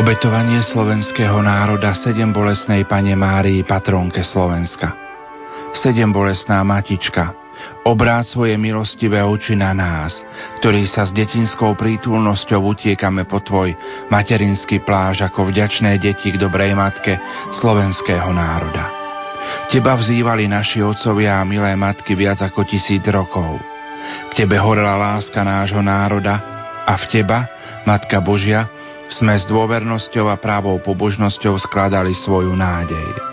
Obetovanie slovenského národa sedem bolesnej pane Márii, patronke Slovenska. Sedem bolesná matička, obráť svoje milostivé oči na nás, ktorí sa s detinskou prítulnosťou utiekame po tvoj materinský pláž ako vďačné deti k dobrej matke slovenského národa. Teba vzývali naši otcovia a milé matky viac ako tisíc rokov. K tebe horela láska nášho národa a v teba, Matka Božia, sme s dôvernosťou a právou pobožnosťou skladali svoju nádej.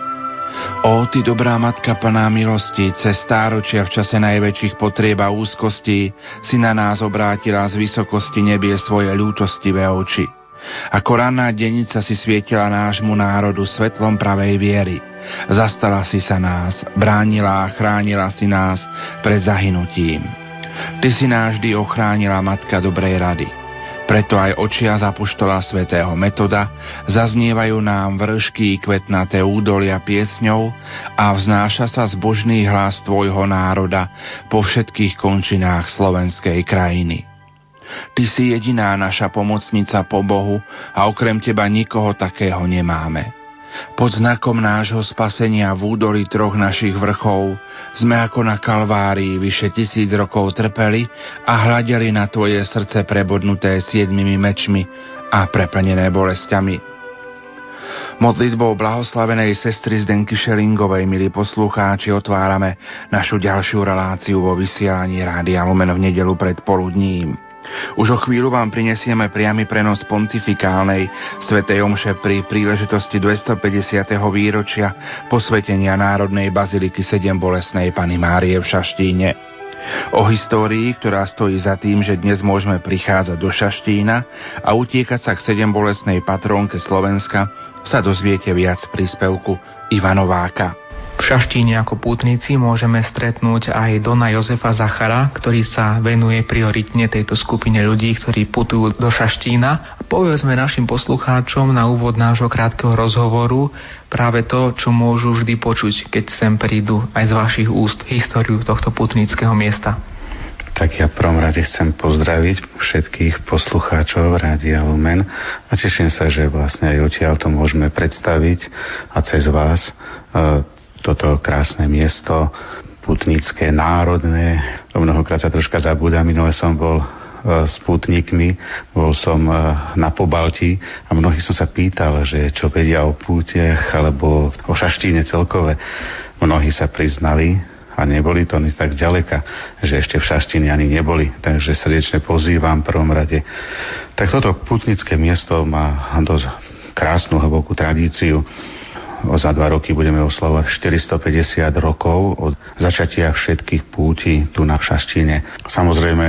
Ó, ty dobrá matka plná milosti, cez stáročia v čase najväčších potrieb a úzkostí si na nás obrátila z vysokosti nebie svoje ľútostivé oči. Ako ranná denica si svietila nášmu národu svetlom pravej viery. Zastala si sa nás, bránila a chránila si nás pred zahynutím. Ty si nás vždy ochránila Matka dobrej rady. Preto aj očia zapuštola svätého Metoda zaznievajú nám vršky kvetnaté údolia piesňou a vznáša sa zbožný hlas tvojho národa po všetkých končinách slovenskej krajiny. Ty si jediná naša pomocnica po Bohu a okrem teba nikoho takého nemáme. Pod znakom nášho spasenia v údoli troch našich vrchov sme ako na Kalvárii vyše tisíc rokov trpeli a hľadeli na tvoje srdce prebodnuté siedmimi mečmi a preplnené bolestiami. Modlitbou blahoslavenej sestry Zdenky Šelingovej, milí poslucháči, otvárame našu ďalšiu reláciu vo vysielaní Rádia Lumen v nedelu pred poludním. Už o chvíľu vám prinesieme priamy prenos pontifikálnej svätej Omše pri príležitosti 250. výročia posvetenia Národnej baziliky 7 bolesnej Pany Márie v Šaštíne. O histórii, ktorá stojí za tým, že dnes môžeme prichádzať do Šaštína a utiekať sa k sedem bolesnej patrónke Slovenska, sa dozviete viac príspevku Ivanováka. V Šaštíne ako pútnici môžeme stretnúť aj Dona Jozefa Zachara, ktorý sa venuje prioritne tejto skupine ľudí, ktorí putujú do Šaštína. Povedzme našim poslucháčom na úvod nášho krátkeho rozhovoru práve to, čo môžu vždy počuť, keď sem prídu aj z vašich úst históriu tohto putnického miesta. Tak ja prvom rade chcem pozdraviť všetkých poslucháčov Rádia Lumen a teším sa, že vlastne aj odtiaľ to môžeme predstaviť a cez vás e, toto krásne miesto, putnické, národné. Mnohokrát sa troška zabúda, minule som bol e, s putníkmi, bol som e, na Pobalti a mnohých som sa pýtal, že čo vedia o pútiach alebo o šaštíne celkové. Mnohí sa priznali, a neboli to ani tak ďaleka, že ešte v Šaštine ani neboli. Takže srdečne pozývam v prvom rade. Tak toto putnické miesto má dosť krásnu, hlbokú tradíciu za dva roky budeme oslavovať 450 rokov od začatia všetkých púti tu na Šaštine. Samozrejme,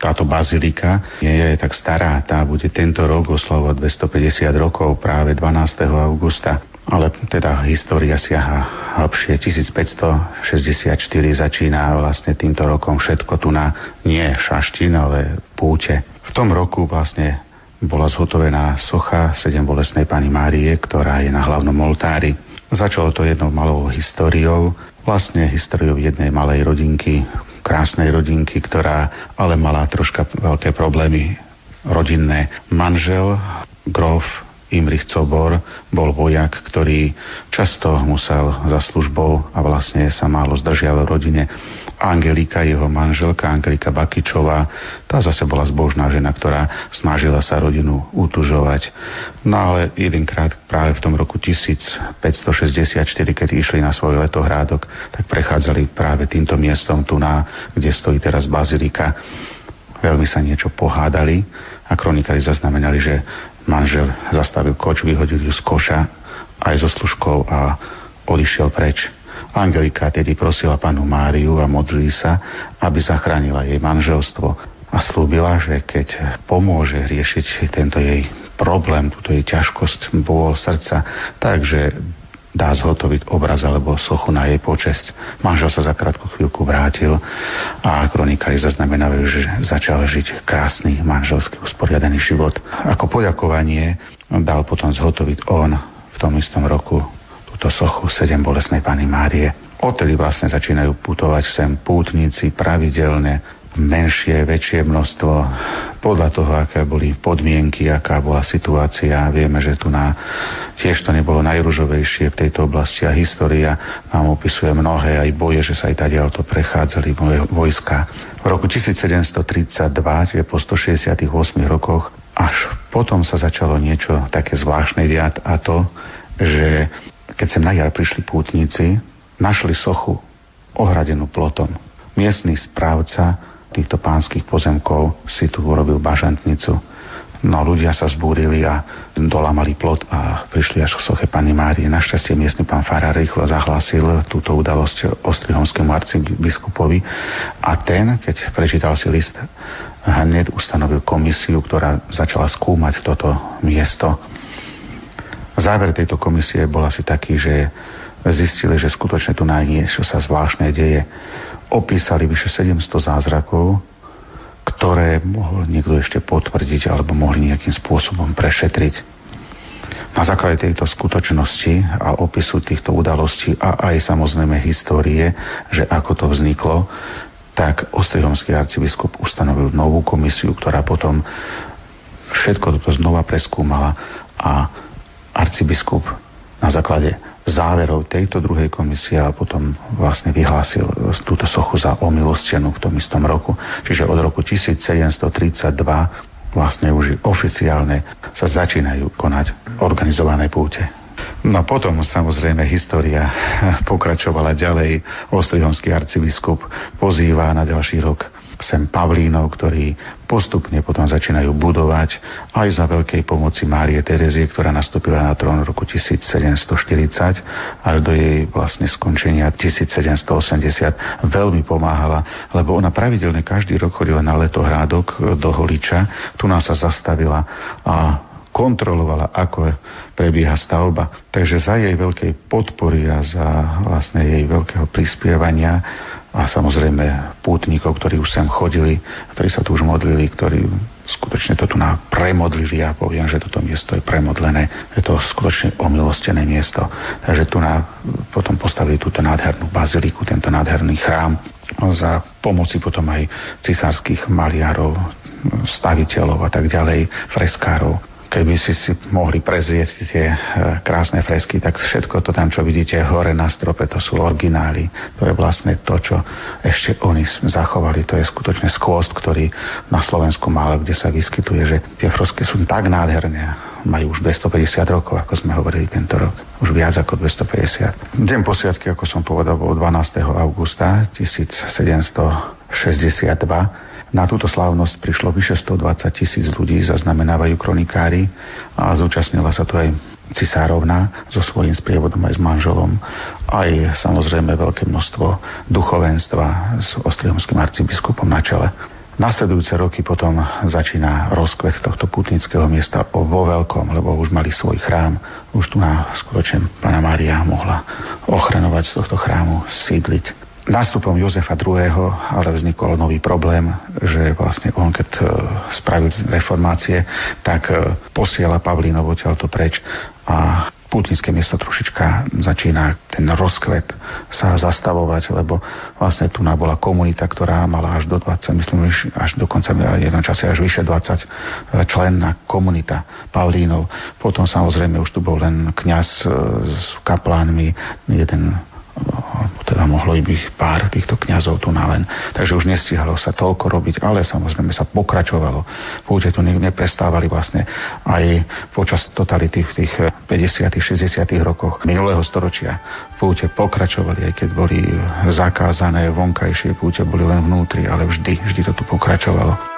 táto bazilika nie je tak stará, tá bude tento rok oslavovať 250 rokov, práve 12. augusta. Ale teda história siaha hlbšie. 1564 začína vlastne týmto rokom všetko tu na nie Šaštín, ale púte. V tom roku vlastne bola zhotovená socha sedem bolesnej pani Márie, ktorá je na hlavnom oltári. Začalo to jednou malou históriou, vlastne históriou jednej malej rodinky, krásnej rodinky, ktorá ale mala troška veľké problémy rodinné. Manžel, grof Imrich Cobor bol vojak, ktorý často musel za službou a vlastne sa málo zdržial v rodine. Angelika, jeho manželka, Angelika Bakičová, tá zase bola zbožná žena, ktorá snažila sa rodinu utužovať. No ale jedenkrát práve v tom roku 1564, keď išli na svoj letohrádok, tak prechádzali práve týmto miestom tu na, kde stojí teraz bazilika. Veľmi sa niečo pohádali a kronikári zaznamenali, že manžel zastavil koč, vyhodil ju z koša aj so služkou a odišiel preč. Angelika tedy prosila panu Máriu a modlili sa, aby zachránila jej manželstvo a slúbila, že keď pomôže riešiť tento jej problém, túto jej ťažkosť bol srdca, takže dá zhotoviť obraz alebo sochu na jej počesť. Manžel sa za krátku chvíľku vrátil a kronikári zaznamenajú, že začal žiť krásny manželský usporiadaný život. Ako poďakovanie dal potom zhotoviť on v tom istom roku túto sochu sedem bolesnej Pany Márie. Odtedy vlastne začínajú putovať sem pútnici pravidelne menšie, väčšie množstvo podľa toho, aké boli podmienky, aká bola situácia. Vieme, že tu na, tiež to nebolo najružovejšie v tejto oblasti a história nám opisuje mnohé aj boje, že sa aj tady to prechádzali vojska. V roku 1732, čiže po 168 rokoch, až potom sa začalo niečo také zvláštne diať a to, že keď sem na jar prišli pútnici, našli sochu ohradenú plotom. Miestný správca týchto pánskych pozemkov si tu urobil bažantnicu. No ľudia sa zbúrili a dolamali plot a prišli až k soche Pani Márie. Našťastie miestny pán Farár rýchlo zahlásil túto udalosť ostrihomskému arcibiskupovi a ten, keď prečítal si list, hneď ustanovil komisiu, ktorá začala skúmať toto miesto. Záver tejto komisie bol asi taký, že zistili, že skutočne tu niečo sa zvláštne deje. Opísali vyše 700 zázrakov, ktoré mohol niekto ešte potvrdiť alebo mohli nejakým spôsobom prešetriť. Na základe tejto skutočnosti a opisu týchto udalostí a aj samozrejme histórie, že ako to vzniklo, tak Ostrihomský arcibiskup ustanovil novú komisiu, ktorá potom všetko toto znova preskúmala a arcibiskup na základe záverov tejto druhej komisie a potom vlastne vyhlásil túto sochu za omilostenú v tom istom roku. Čiže od roku 1732 vlastne už oficiálne sa začínajú konať organizované púte. No potom samozrejme história pokračovala ďalej. Ostrihomský arcibiskup pozýva na ďalší rok sem Pavlínov, ktorí postupne potom začínajú budovať aj za veľkej pomoci Márie Terezie, ktorá nastúpila na trón v roku 1740 až do jej vlastne skončenia 1780 veľmi pomáhala, lebo ona pravidelne každý rok chodila na letohrádok do Holiča, tu nás sa zastavila a kontrolovala, ako prebieha stavba. Takže za jej veľkej podpory a za vlastne jej veľkého prispievania a samozrejme pútnikov, ktorí už sem chodili, ktorí sa tu už modlili, ktorí skutočne to tu na premodlili. Ja poviem, že toto miesto je premodlené. Je to skutočne omilostené miesto. Takže tu na, potom postavili túto nádhernú baziliku, tento nádherný chrám za pomoci potom aj cisárskych maliarov, staviteľov a tak ďalej, freskárov keby si si mohli prezrieť tie e, krásne fresky, tak všetko to tam, čo vidíte hore na strope, to sú originály. To je vlastne to, čo ešte oni zachovali. To je skutočne skvost, ktorý na Slovensku málo kde sa vyskytuje, že tie fresky sú tak nádherné. Majú už 250 rokov, ako sme hovorili tento rok. Už viac ako 250. Deň posviacky, ako som povedal, bol 12. augusta 1762 na túto slávnosť prišlo vyše 120 tisíc ľudí, zaznamenávajú kronikári a zúčastnila sa tu aj cisárovna so svojím sprievodom aj s manželom, aj samozrejme veľké množstvo duchovenstva s ostrihomským arcibiskupom na čele. Nasledujúce roky potom začína rozkvet tohto putnického miesta vo veľkom, lebo už mali svoj chrám. Už tu na skutočne Pana Mária mohla ochranovať z tohto chrámu, sídliť nástupom Jozefa II. ale vznikol nový problém, že vlastne on keď e, spravil reformácie, tak e, posiela Pavlínovo to preč a pútnické miesto trošička začína ten rozkvet sa zastavovať, lebo vlastne tu bola komunita, ktorá mala až do 20, myslím, až dokonca v jednom čase až vyše 20 e, členná komunita Pavlínov. Potom samozrejme už tu bol len kňaz s kaplánmi, jeden teda mohlo byť pár týchto kňazov tu na len. Takže už nestihalo sa toľko robiť, ale samozrejme sa pokračovalo. Púte tu neprestávali vlastne aj počas totality v tých 50 60 rokoch minulého storočia. Púte pokračovali, aj keď boli zakázané vonkajšie púte, boli len vnútri, ale vždy, vždy to tu pokračovalo.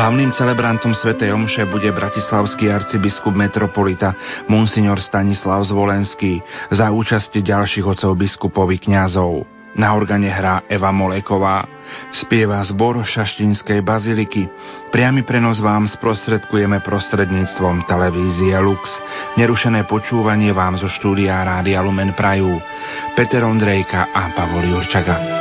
Hlavným celebrantom Sv. Omše bude bratislavský arcibiskup metropolita Monsignor Stanislav Zvolenský za účasti ďalších otcov biskupovi kňazov. Na organe hrá Eva Moleková. Spieva zbor Šaštinskej baziliky. Priamy prenos vám sprostredkujeme prostredníctvom televízie Lux. Nerušené počúvanie vám zo štúdia Rádia Lumen Prajú. Peter Ondrejka a Pavol Jurčaga.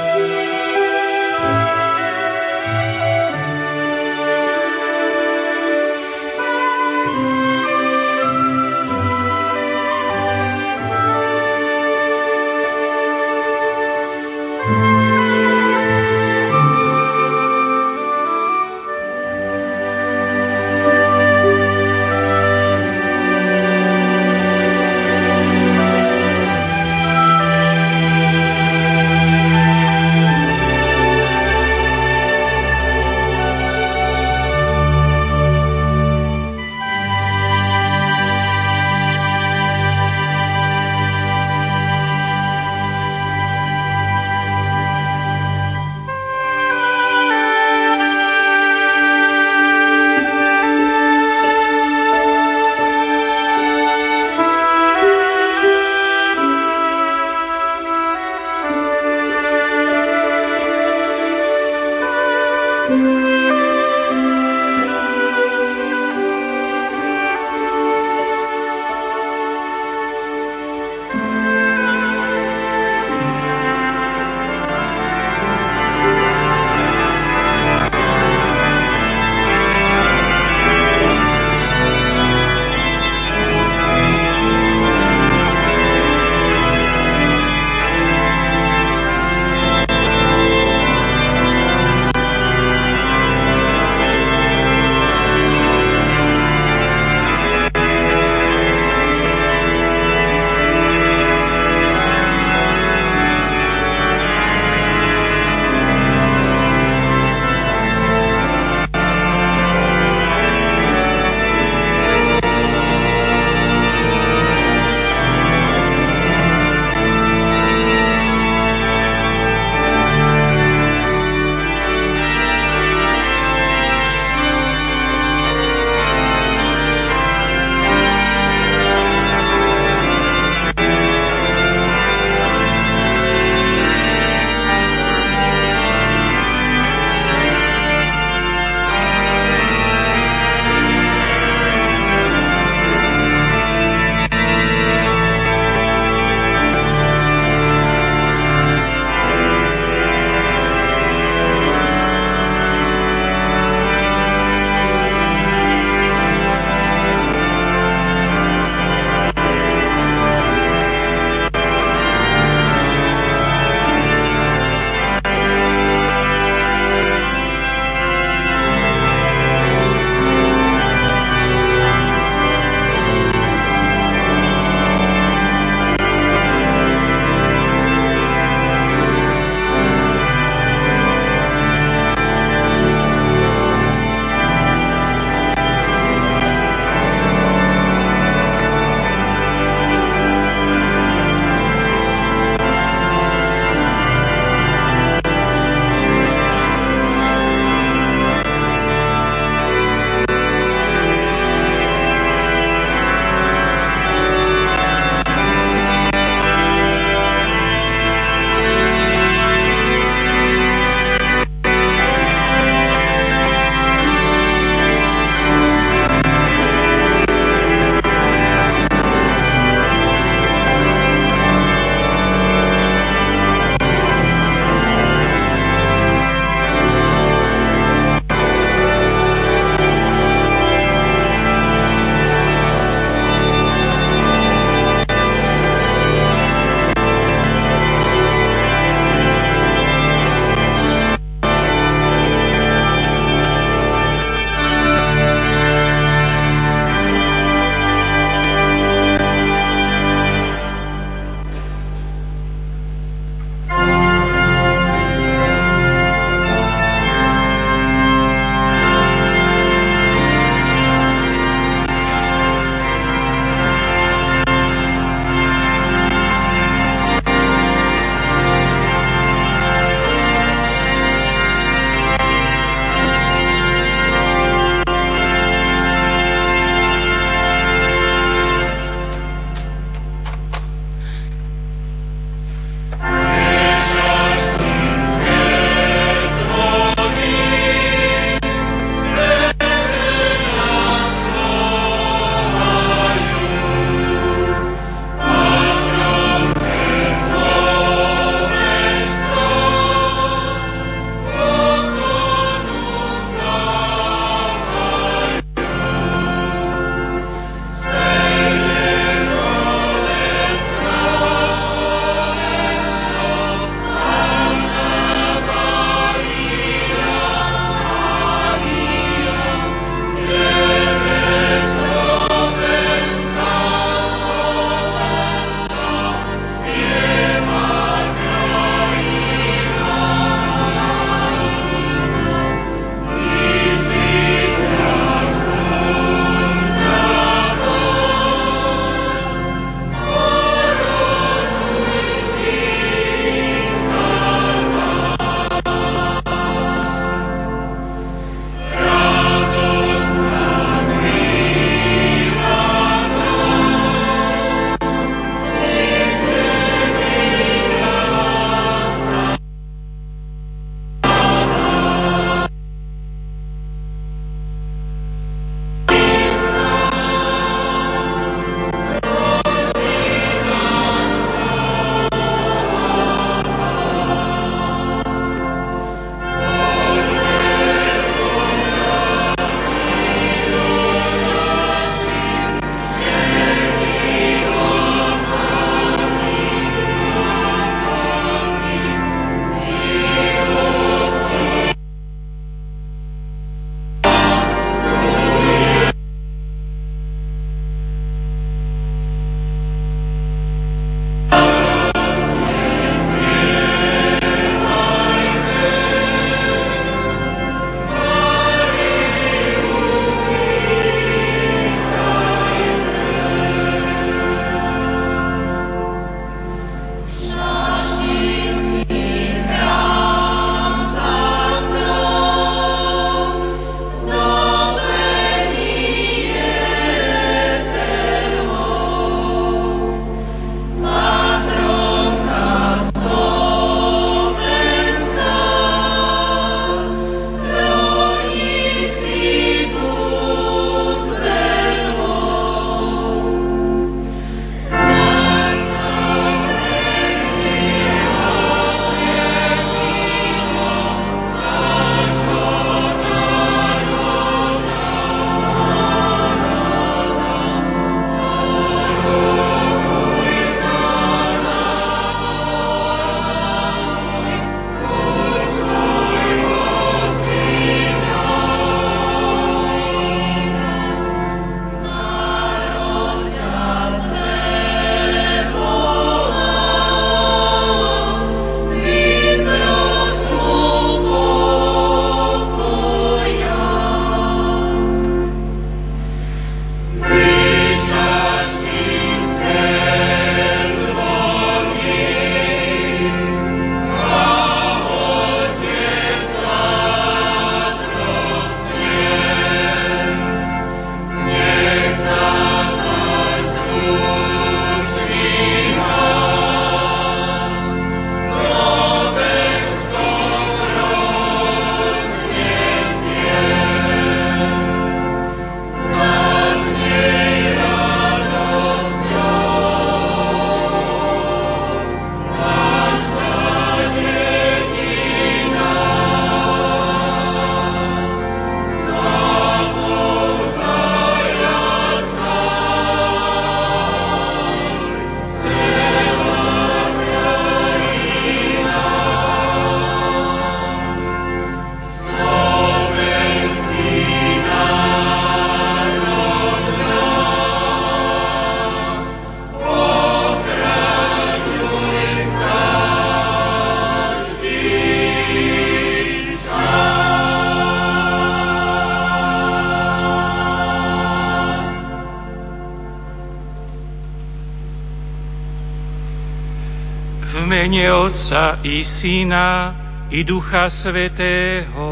Otca i Syna i Ducha Svetého.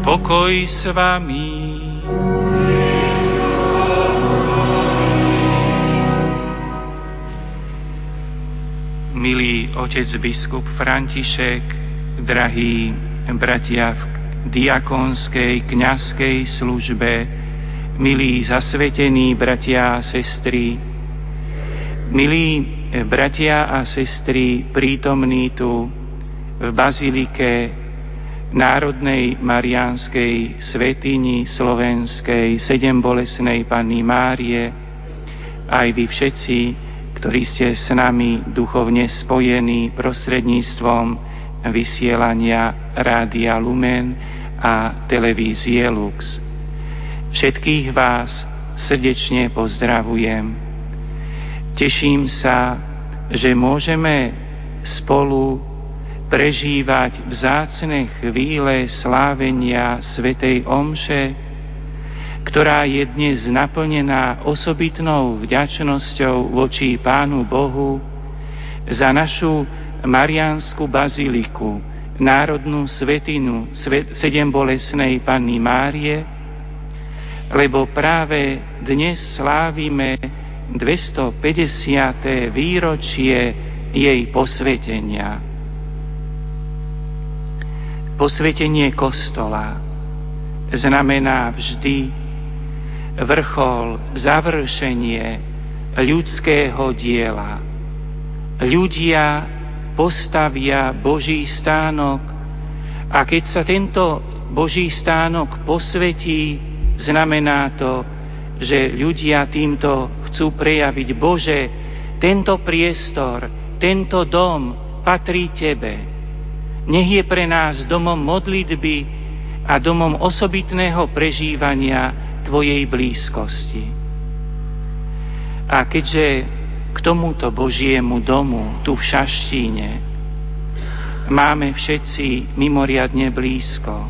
Pokoj s vami. Milý otec biskup František, drahí bratia v diakonskej, kňazskej službe, milí zasvetení bratia a sestry, milí bratia a sestry prítomní tu v bazilike Národnej Mariánskej svetini slovenskej sedembolesnej Panny Márie, aj vy všetci, ktorí ste s nami duchovne spojení prostredníctvom vysielania Rádia Lumen a televízie Lux. Všetkých vás srdečne pozdravujem. Teším sa, že môžeme spolu prežívať vzácne chvíle slávenia Svetej Omše, ktorá je dnes naplnená osobitnou vďačnosťou voči Pánu Bohu za našu Mariánsku baziliku, národnú svetinu sedembolesnej Panny Márie, lebo práve dnes slávime 250. výročie jej posvetenia. Posvetenie kostola znamená vždy vrchol, završenie ľudského diela. Ľudia postavia Boží stánok a keď sa tento Boží stánok posvetí, znamená to, že ľudia týmto chcú prejaviť, Bože, tento priestor, tento dom patrí Tebe. Nech je pre nás domom modlitby a domom osobitného prežívania Tvojej blízkosti. A keďže k tomuto Božiemu domu tu v Šaštíne máme všetci mimoriadne blízko.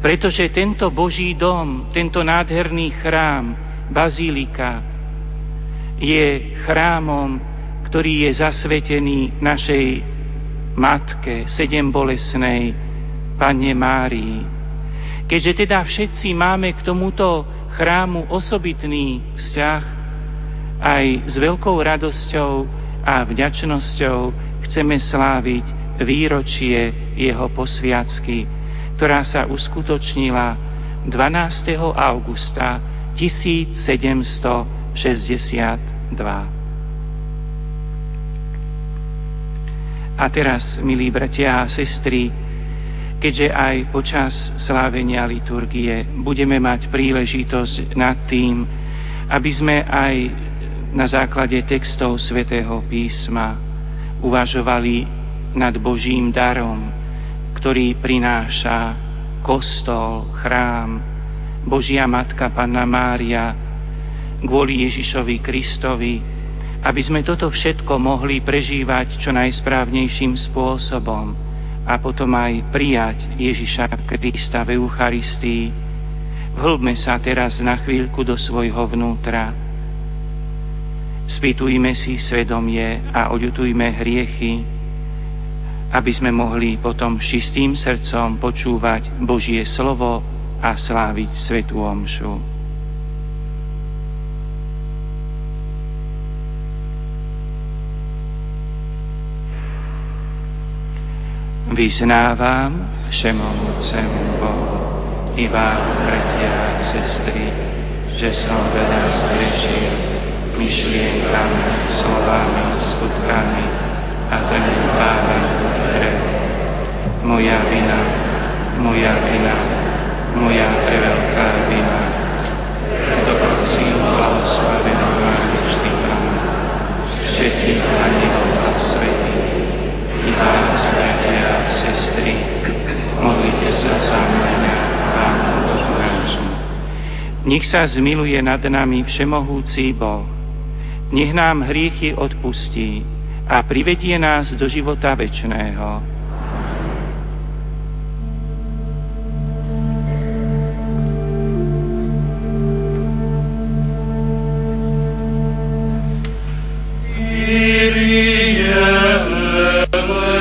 Pretože tento Boží dom, tento nádherný chrám, bazílika, je chrámom, ktorý je zasvetený našej matke, sedembolesnej Panne Márii. Keďže teda všetci máme k tomuto chrámu osobitný vzťah, aj s veľkou radosťou a vďačnosťou chceme sláviť výročie jeho posviacky, ktorá sa uskutočnila 12. augusta 1762. A teraz, milí bratia a sestry, keďže aj počas slávenia liturgie budeme mať príležitosť nad tým, aby sme aj na základe textov svätého písma uvažovali nad Božím darom, ktorý prináša kostol, chrám, Božia Matka Panna Mária kvôli Ježišovi Kristovi, aby sme toto všetko mohli prežívať čo najsprávnejším spôsobom a potom aj prijať Ježiša Krista v Eucharistii. Vhlbme sa teraz na chvíľku do svojho vnútra Spýtujme si svedomie a oďutujme hriechy, aby sme mohli potom čistým srdcom počúvať Božie slovo a sláviť Svetú Omšu. Vyznávam všemohúcemu Bohu i vám, bratia a sestry, že som veľa zgrešil myšlienkami, slovami, skutkami a zanedbávam pre moja vina, moja vina, moja preveľká vina. Dokonci blahoslavená vždy Pána, všetkých anielov a svetí, i vás, bratia a sestry, modlite sa za mňa, Pánu. Nech sa zmiluje nad nami Všemohúci Boh, nech nám hriechy odpustí a privedie nás do života večného. Amen.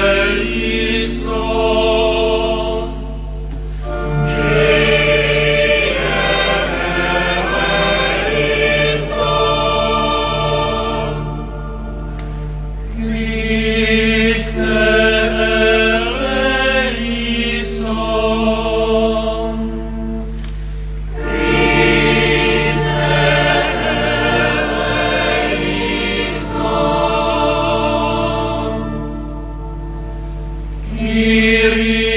Kyrie.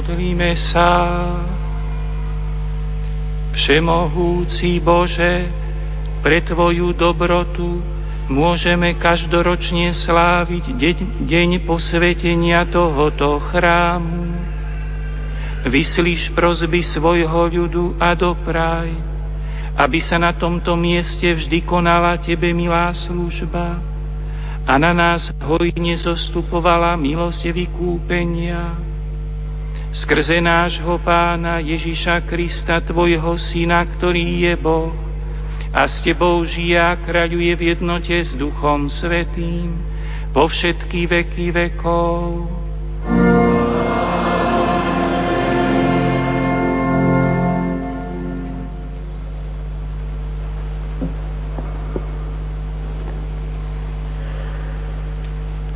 Pomodlíme sa. Všemohúci Bože, pre Tvoju dobrotu môžeme každoročne sláviť deň, deň posvetenia tohoto chrámu. Vyslíš prozby svojho ľudu a dopraj, aby sa na tomto mieste vždy konala Tebe milá služba a na nás hojne zostupovala milosť vykúpenia. Skrze nášho pána Ježiša Krista, Tvojho syna, ktorý je Boh, a s Tebou žije a kráľuje v jednote s Duchom Svetým po všetky veky vekov.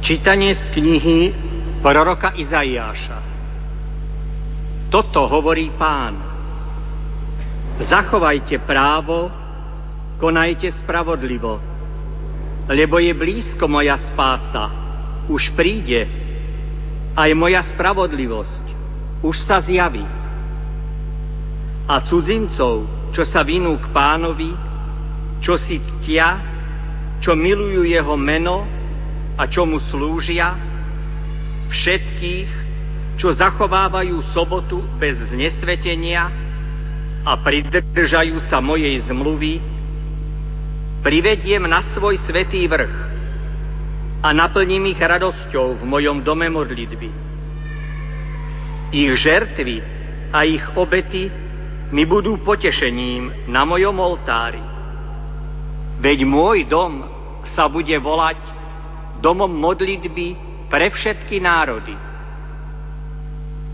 Čítanie z knihy proroka Izaiáša. Toto hovorí pán. Zachovajte právo, konajte spravodlivo, lebo je blízko moja spása, už príde, aj moja spravodlivosť už sa zjaví. A cudzincov, čo sa vinú k pánovi, čo si ctia, čo milujú jeho meno a čo mu slúžia, všetkých, čo zachovávajú sobotu bez znesvetenia a pridržajú sa mojej zmluvy, privediem na svoj svetý vrch a naplním ich radosťou v mojom dome modlitby. Ich žertvy a ich obety mi budú potešením na mojom oltári. Veď môj dom sa bude volať domom modlitby pre všetky národy.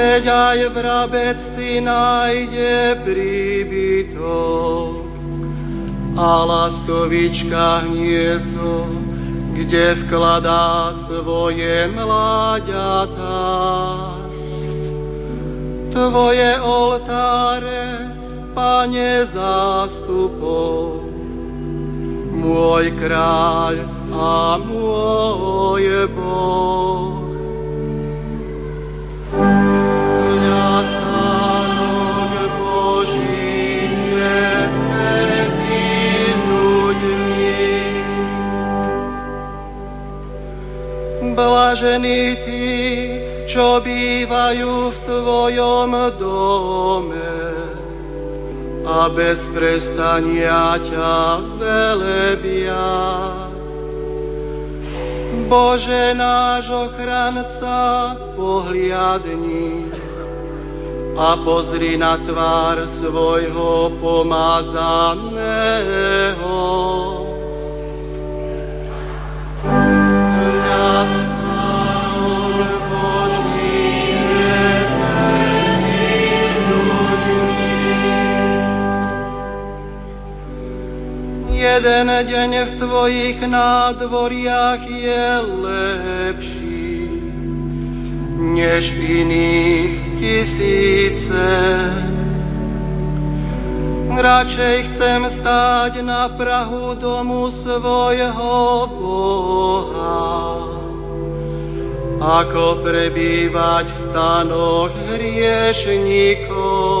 Veď aj vrabec si nájde príbytok a lastovička hniezdo kde vkladá svoje mláďatá. Tvoje oltáre, Pane zástupov, môj kráľ a môj Boh. Blažení tí, čo bývajú v Tvojom dome a bez prestania ťa velebia. Bože náš ochranca, pohliadni a pozri na tvár svojho pomazaného. Jeden deň v Tvojich nádvoriach je lepší, než iných tisíce. Radšej chcem stáť na Prahu domu svojho Boha, ako prebývať v stanoch hriešnikov.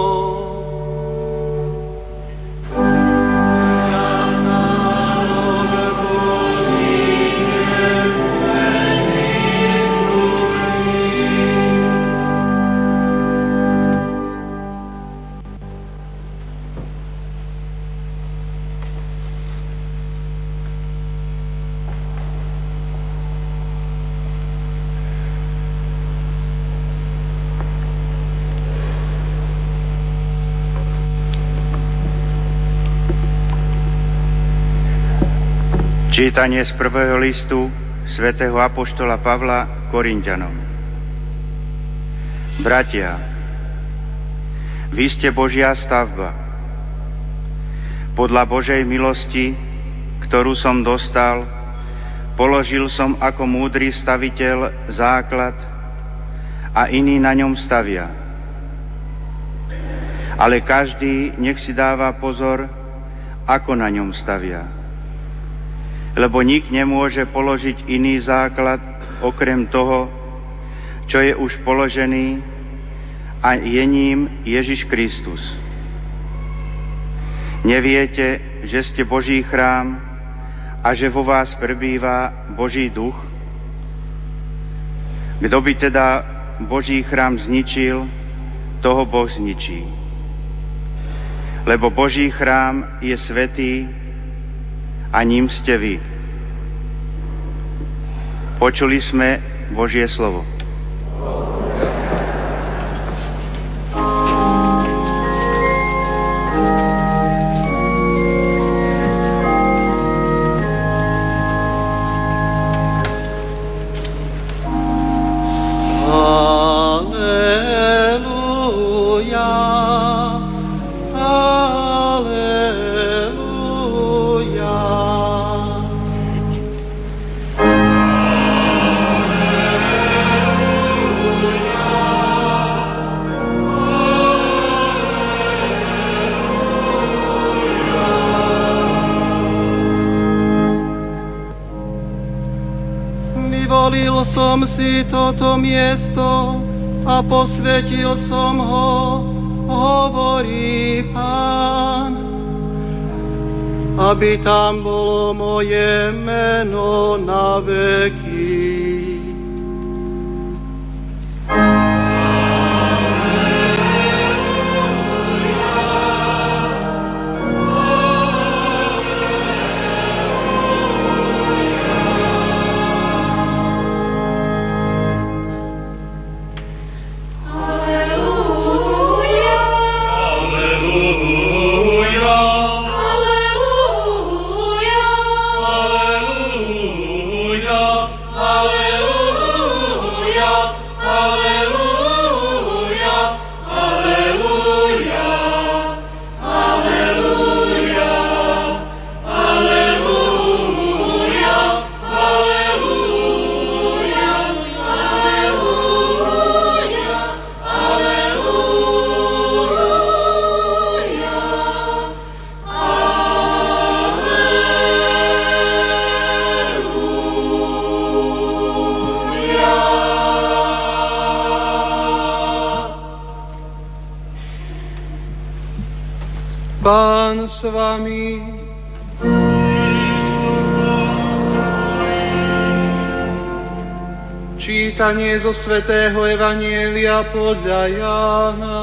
Čítanie z prvého listu svätého Apoštola Pavla Korintianom. Bratia, vy ste Božia stavba. Podľa Božej milosti, ktorú som dostal, položil som ako múdry staviteľ základ a iní na ňom stavia. Ale každý nech si dáva pozor, ako na ňom stavia lebo nik nemôže položiť iný základ okrem toho, čo je už položený a je ním Ježiš Kristus. Neviete, že ste Boží chrám a že vo vás prebýva Boží duch? Kto by teda Boží chrám zničil, toho Boh zničí. Lebo Boží chrám je svetý a ním ste vy. Počuli sme Božie slovo. Miesto a posvetil som ho, hovorí Pán, aby tam bolo moje meno na veky. Čítanie zo svätého Evanielia podľa Jána.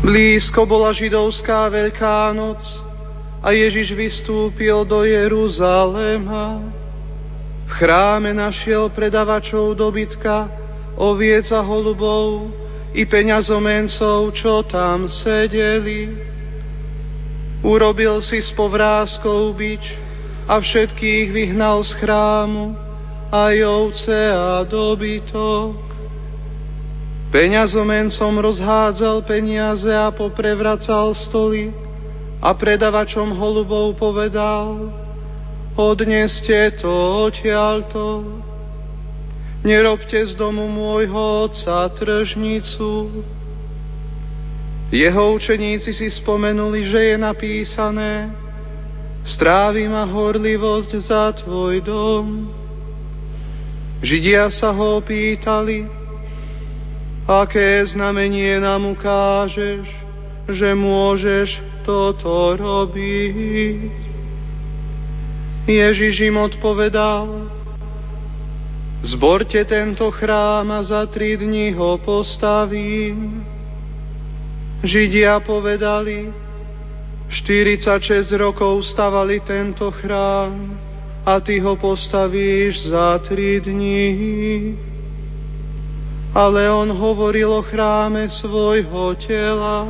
Blízko bola židovská veľká noc a Ježiš vystúpil do Jeruzalema. V chráme našiel predavačov dobytka, oviec a holubov i peňazomencov, čo tam sedeli. Urobil si s povrázkou bič a všetkých vyhnal z chrámu, aj ovce a dobytok. Peňazomencom rozhádzal peniaze a poprevracal stoly a predavačom holubov povedal, odneste to odtiaľto, nerobte z domu môjho otca tržnicu. Jeho učeníci si spomenuli, že je napísané, strávi ma horlivosť za tvoj dom. Židia sa ho opýtali, aké znamenie nám ukážeš, že môžeš toto robiť. Ježiš im odpovedal, zborte tento chrám a za tri dni ho postavím. Židia povedali, 46 rokov stavali tento chrám a ty ho postavíš za tri dní. Ale on hovoril o chráme svojho tela.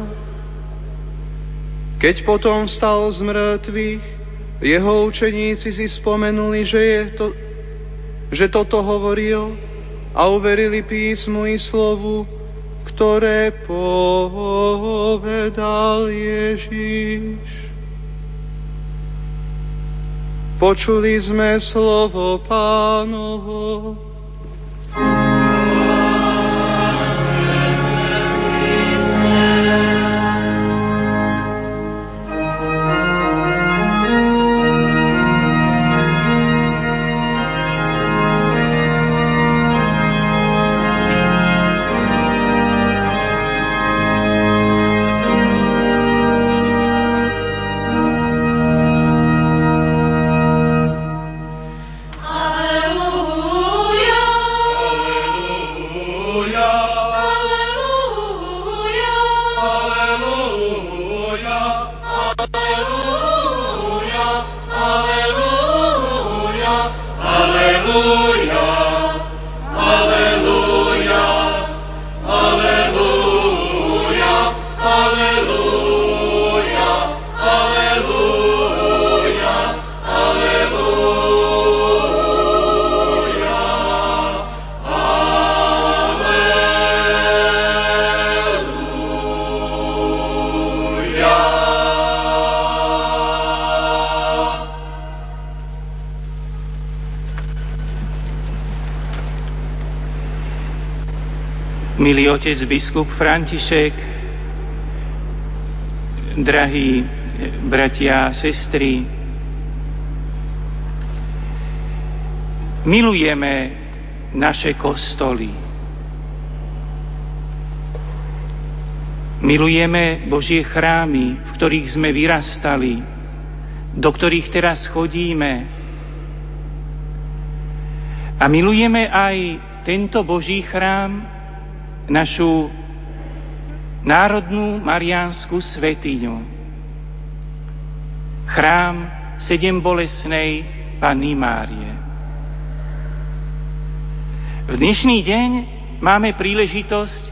Keď potom vstal z mŕtvych, jeho učeníci si spomenuli, že, je to, že toto hovoril a uverili písmu i slovu, ktoré povedal Ježiš. Počuli sme slovo pánovo. Milý otec biskup František, drahí bratia a sestry, milujeme naše kostoly. Milujeme Božie chrámy, v ktorých sme vyrastali, do ktorých teraz chodíme. A milujeme aj tento Boží chrám, našu národnú mariánsku svetiňu. Chrám sedem bolesnej Panny Márie. V dnešný deň máme príležitosť,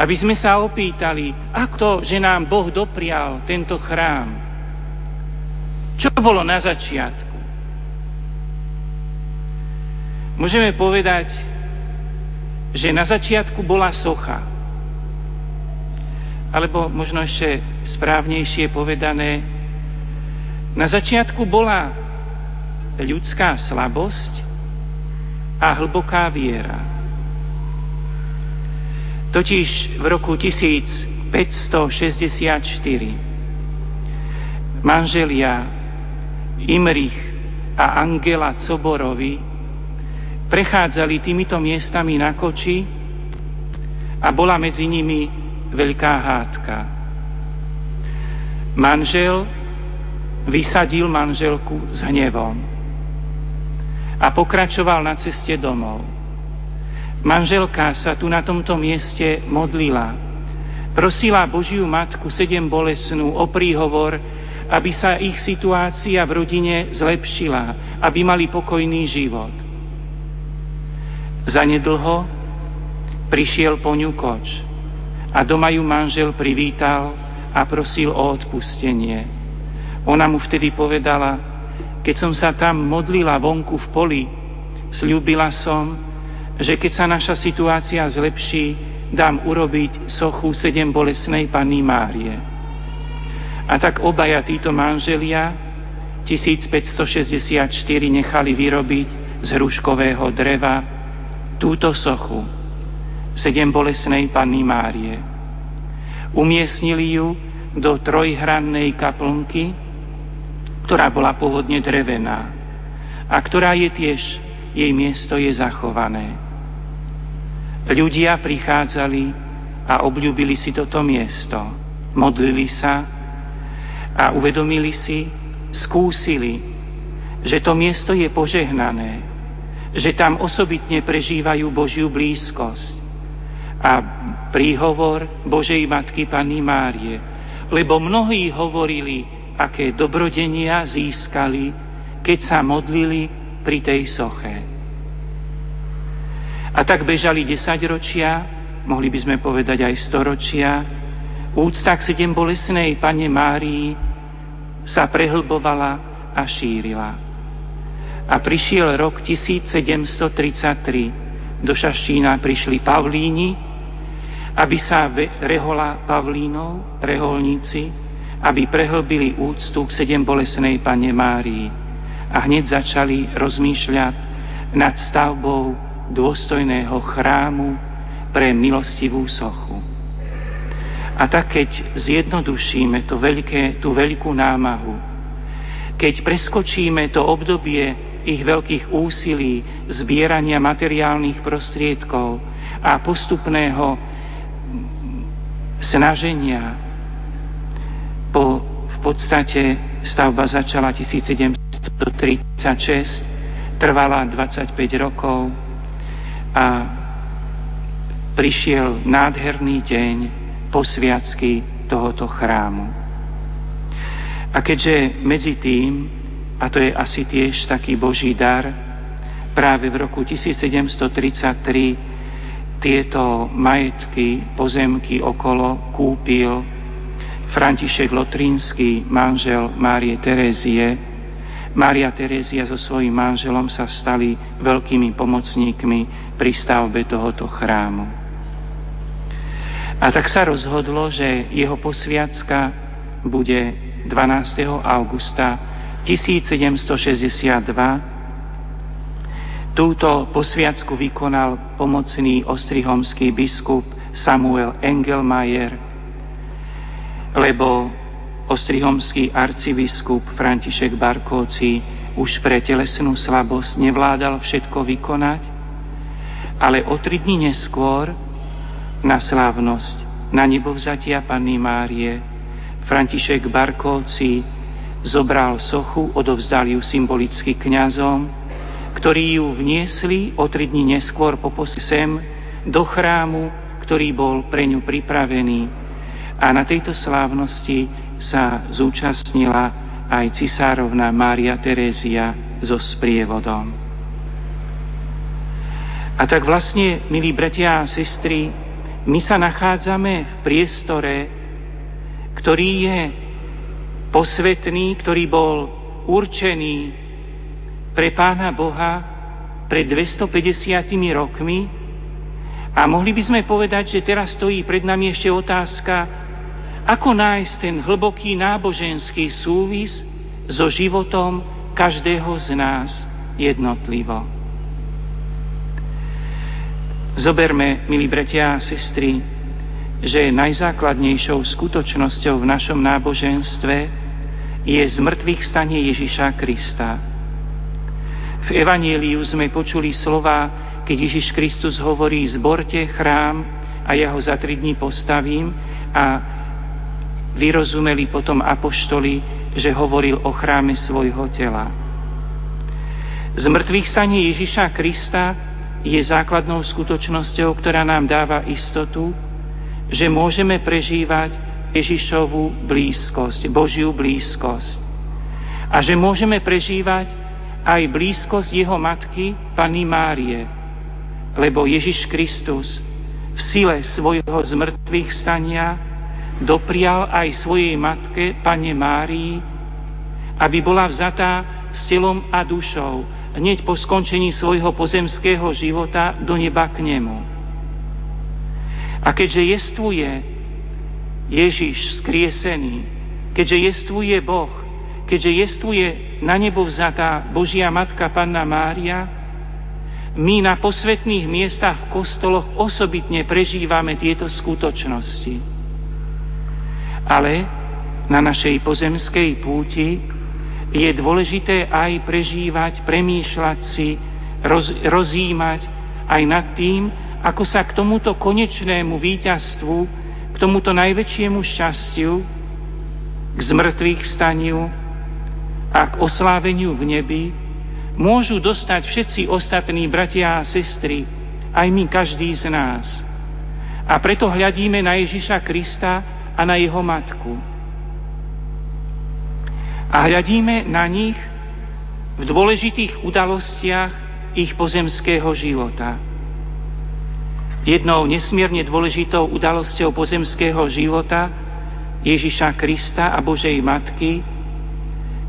aby sme sa opýtali, ako že nám Boh doprial tento chrám. Čo bolo na začiatku? Môžeme povedať, že na začiatku bola socha. Alebo možno ešte správnejšie povedané, na začiatku bola ľudská slabosť a hlboká viera. Totiž v roku 1564 manželia Imrich a Angela Coborovi prechádzali týmito miestami na koči a bola medzi nimi veľká hádka. Manžel vysadil manželku s hnevom a pokračoval na ceste domov. Manželka sa tu na tomto mieste modlila. Prosila Božiu Matku sedem bolesnú o príhovor, aby sa ich situácia v rodine zlepšila, aby mali pokojný život. Zanedlho prišiel po ňu koč a doma ju manžel privítal a prosil o odpustenie. Ona mu vtedy povedala, keď som sa tam modlila vonku v poli, slúbila som, že keď sa naša situácia zlepší, dám urobiť sochu sedem bolesnej Panny Márie. A tak obaja títo manželia 1564 nechali vyrobiť z hruškového dreva túto sochu sedem bolesnej Panny Márie. Umiestnili ju do trojhrannej kaplnky, ktorá bola pôvodne drevená a ktorá je tiež, jej miesto je zachované. Ľudia prichádzali a obľúbili si toto miesto, modlili sa a uvedomili si, skúsili, že to miesto je požehnané, že tam osobitne prežívajú Božiu blízkosť, a príhovor Božej Matky Panny Márie, lebo mnohí hovorili, aké dobrodenia získali, keď sa modlili pri tej soche. A tak bežali desaťročia, mohli by sme povedať aj storočia, úcta k sedem bolesnej Pane Márii sa prehlbovala a šírila. A prišiel rok 1733. Do Šaštína prišli Pavlíni, aby sa rehola Pavlínov, reholníci, aby prehlbili úctu k sedem bolesnej Pane Márii a hneď začali rozmýšľať nad stavbou dôstojného chrámu pre milostivú sochu. A tak keď zjednodušíme to veľké, tú veľkú námahu, keď preskočíme to obdobie ich veľkých úsilí zbierania materiálnych prostriedkov a postupného snaženia. Po, v podstate stavba začala 1736, trvala 25 rokov a prišiel nádherný deň posviacky tohoto chrámu. A keďže medzi tým, a to je asi tiež taký Boží dar, práve v roku 1733 tieto majetky, pozemky okolo kúpil František Lotrínsky, manžel Márie Terézie. Mária Terézia so svojím manželom sa stali veľkými pomocníkmi pri stavbe tohoto chrámu. A tak sa rozhodlo, že jeho posviacka bude 12. augusta 1762 Túto posviacku vykonal pomocný ostrihomský biskup Samuel Engelmayer, lebo ostrihomský arcibiskup František Barkóci už pre telesnú slabosť nevládal všetko vykonať, ale o tri dní neskôr na slávnosť na nebovzatia Panny Márie František Barkóci zobral sochu, odovzdal ju symbolicky kňazom ktorí ju vniesli o tri dní neskôr po sem do chrámu, ktorý bol pre ňu pripravený. A na tejto slávnosti sa zúčastnila aj cisárovna Mária Terézia so sprievodom. A tak vlastne, milí bratia a sestry, my sa nachádzame v priestore, ktorý je posvetný, ktorý bol určený pre Pána Boha pred 250 rokmi a mohli by sme povedať, že teraz stojí pred nami ešte otázka, ako nájsť ten hlboký náboženský súvis so životom každého z nás jednotlivo. Zoberme, milí bratia a sestry, že najzákladnejšou skutočnosťou v našom náboženstve je zmrtvých stanie Ježiša Krista v Evanieliu sme počuli slova, keď Ježiš Kristus hovorí, zborte chrám a ja ho za tri dní postavím a vyrozumeli potom apoštoli, že hovoril o chráme svojho tela. Zmrtvých stanie Ježiša Krista je základnou skutočnosťou, ktorá nám dáva istotu, že môžeme prežívať Ježišovú blízkosť, Božiu blízkosť. A že môžeme prežívať aj blízkosť jeho matky, Panny Márie, lebo Ježiš Kristus v sile svojho zmrtvých stania doprial aj svojej matke, Pane Márii, aby bola vzatá s telom a dušou hneď po skončení svojho pozemského života do neba k nemu. A keďže jestvuje Ježiš skriesený, keďže jestvuje Boh, keďže jestvuje na nebo vzatá Božia Matka Panna Mária, my na posvetných miestach v kostoloch osobitne prežívame tieto skutočnosti. Ale na našej pozemskej púti je dôležité aj prežívať, premýšľať si, roz, rozímať aj nad tým, ako sa k tomuto konečnému víťazstvu, k tomuto najväčšiemu šťastiu, k zmrtvých staniu a k osláveniu v nebi môžu dostať všetci ostatní bratia a sestry, aj my, každý z nás. A preto hľadíme na Ježiša Krista a na jeho matku. A hľadíme na nich v dôležitých udalostiach ich pozemského života. Jednou nesmierne dôležitou udalosťou pozemského života Ježiša Krista a Božej Matky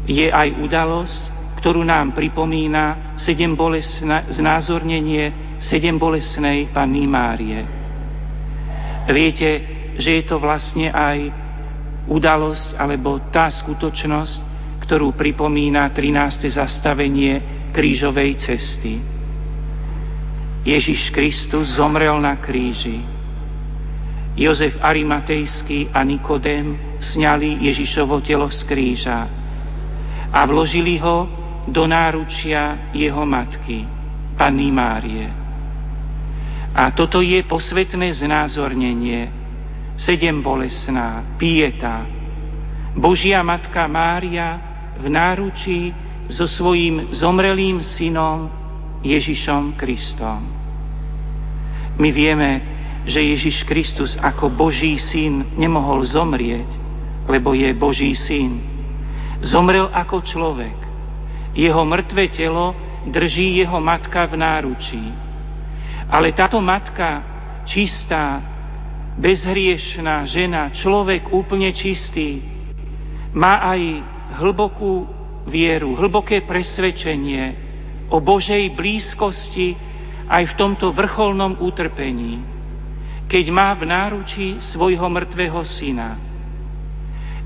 je aj udalosť, ktorú nám pripomína sedem bolesna, znázornenie sedem bolesnej Panny Márie. Viete, že je to vlastne aj udalosť alebo tá skutočnosť, ktorú pripomína 13. zastavenie krížovej cesty. Ježiš Kristus zomrel na kríži. Jozef Arimatejský a Nikodém sňali Ježišovo telo z kríža a vložili ho do náručia jeho matky, Panny Márie. A toto je posvetné znázornenie, sedem bolesná, pieta, Božia Matka Mária v náručí so svojím zomrelým synom Ježišom Kristom. My vieme, že Ježiš Kristus ako Boží syn nemohol zomrieť, lebo je Boží syn. Zomrel ako človek jeho mŕtve telo drží jeho matka v náručí. Ale táto matka, čistá, bezhriešná žena, človek úplne čistý, má aj hlbokú vieru, hlboké presvedčenie o Božej blízkosti aj v tomto vrcholnom utrpení, keď má v náručí svojho mŕtvého syna.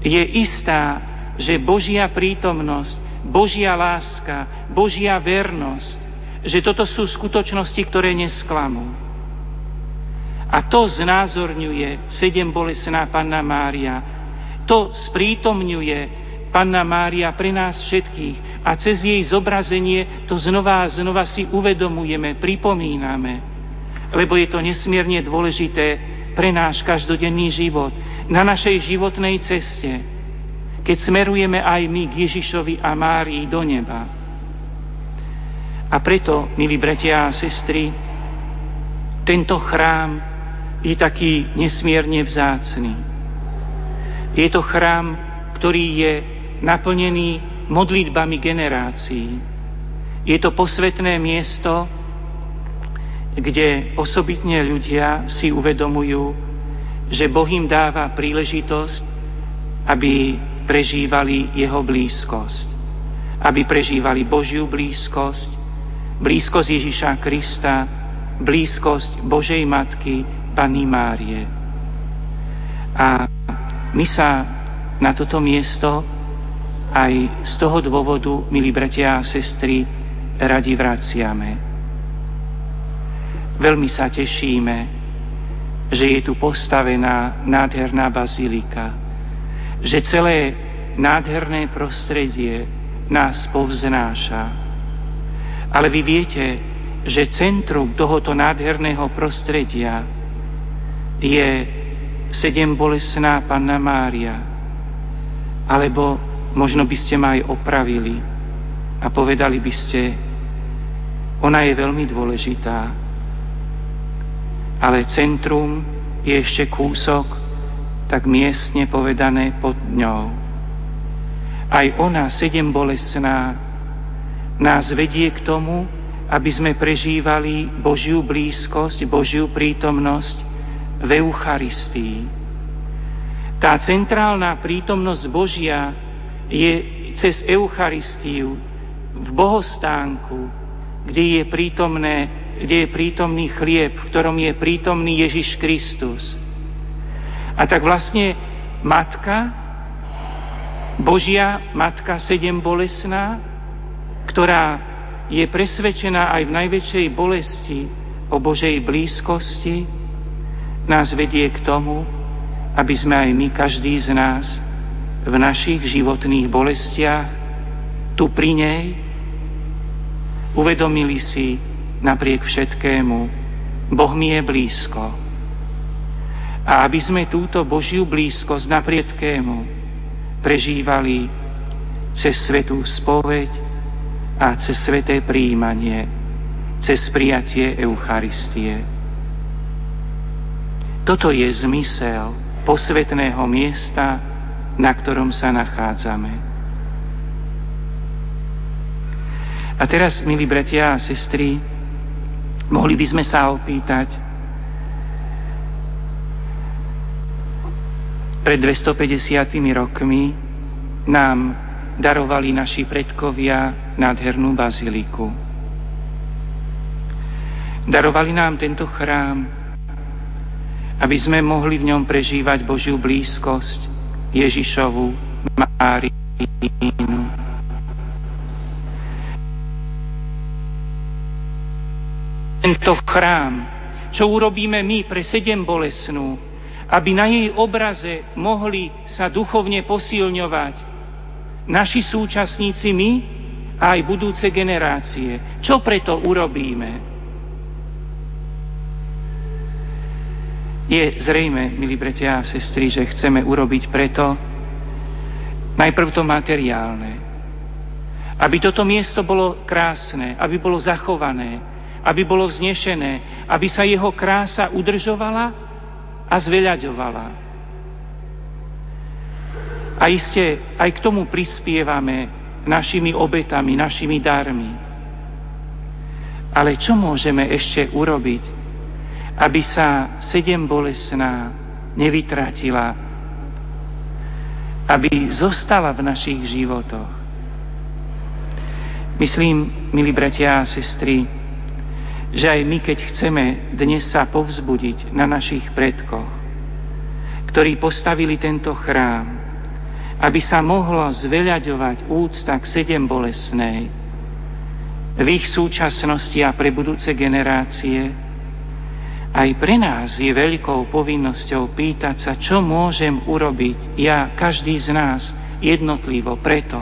Je istá, že Božia prítomnosť Božia láska, Božia vernosť, že toto sú skutočnosti, ktoré nesklamú. A to znázorňuje sedem bolesná Panna Mária. To sprítomňuje Panna Mária pre nás všetkých a cez jej zobrazenie to znova a znova si uvedomujeme, pripomíname, lebo je to nesmierne dôležité pre náš každodenný život, na našej životnej ceste keď smerujeme aj my k Ježišovi a Márii do neba. A preto, milí bratia a sestry, tento chrám je taký nesmierne vzácný. Je to chrám, ktorý je naplnený modlitbami generácií. Je to posvetné miesto, kde osobitne ľudia si uvedomujú, že Boh im dáva príležitosť, aby prežívali jeho blízkosť. Aby prežívali Božiu blízkosť, blízkosť Ježiša Krista, blízkosť Božej Matky, Panny Márie. A my sa na toto miesto aj z toho dôvodu, milí bratia a sestry, radi vraciame. Veľmi sa tešíme, že je tu postavená nádherná bazilika, že celé nádherné prostredie nás povznáša. Ale vy viete, že centrum tohoto nádherného prostredia je sedem bolesná Panna Mária. Alebo možno by ste ma aj opravili a povedali by ste, ona je veľmi dôležitá, ale centrum je ešte kúsok tak miestne povedané pod ňou. Aj ona, sedem bolesná, nás vedie k tomu, aby sme prežívali Božiu blízkosť, Božiu prítomnosť v Eucharistii. Tá centrálna prítomnosť Božia je cez Eucharistiu v bohostánku, kde je, prítomné, kde je prítomný chlieb, v ktorom je prítomný Ježiš Kristus. A tak vlastne matka, Božia matka sedem bolesná, ktorá je presvedčená aj v najväčšej bolesti o Božej blízkosti, nás vedie k tomu, aby sme aj my, každý z nás, v našich životných bolestiach, tu pri nej, uvedomili si napriek všetkému, Boh mi je blízko. A aby sme túto Božiu blízkosť napriedkému prežívali cez svetú spoveď a cez sveté príjmanie, cez prijatie Eucharistie. Toto je zmysel posvetného miesta, na ktorom sa nachádzame. A teraz, milí bratia a sestry, mohli by sme sa opýtať, pred 250 rokmi nám darovali naši predkovia nádhernú baziliku. Darovali nám tento chrám, aby sme mohli v ňom prežívať Božiu blízkosť Ježišovu, Máriinu. Tento chrám, čo urobíme my pre sedem bolesnú, aby na jej obraze mohli sa duchovne posilňovať naši súčasníci my a aj budúce generácie. Čo preto urobíme? Je zrejme, milí bratia a sestry, že chceme urobiť preto najprv to materiálne. Aby toto miesto bolo krásne, aby bolo zachované, aby bolo vznešené, aby sa jeho krása udržovala a zveľaďovala. A iste aj k tomu prispievame našimi obetami, našimi darmi. Ale čo môžeme ešte urobiť, aby sa sedem bolesná nevytratila, aby zostala v našich životoch. Myslím, milí bratia a sestry, že aj my, keď chceme dnes sa povzbudiť na našich predkoch, ktorí postavili tento chrám, aby sa mohlo zveľaďovať úcta k sedem bolesnej v ich súčasnosti a pre budúce generácie, aj pre nás je veľkou povinnosťou pýtať sa, čo môžem urobiť ja, každý z nás, jednotlivo preto,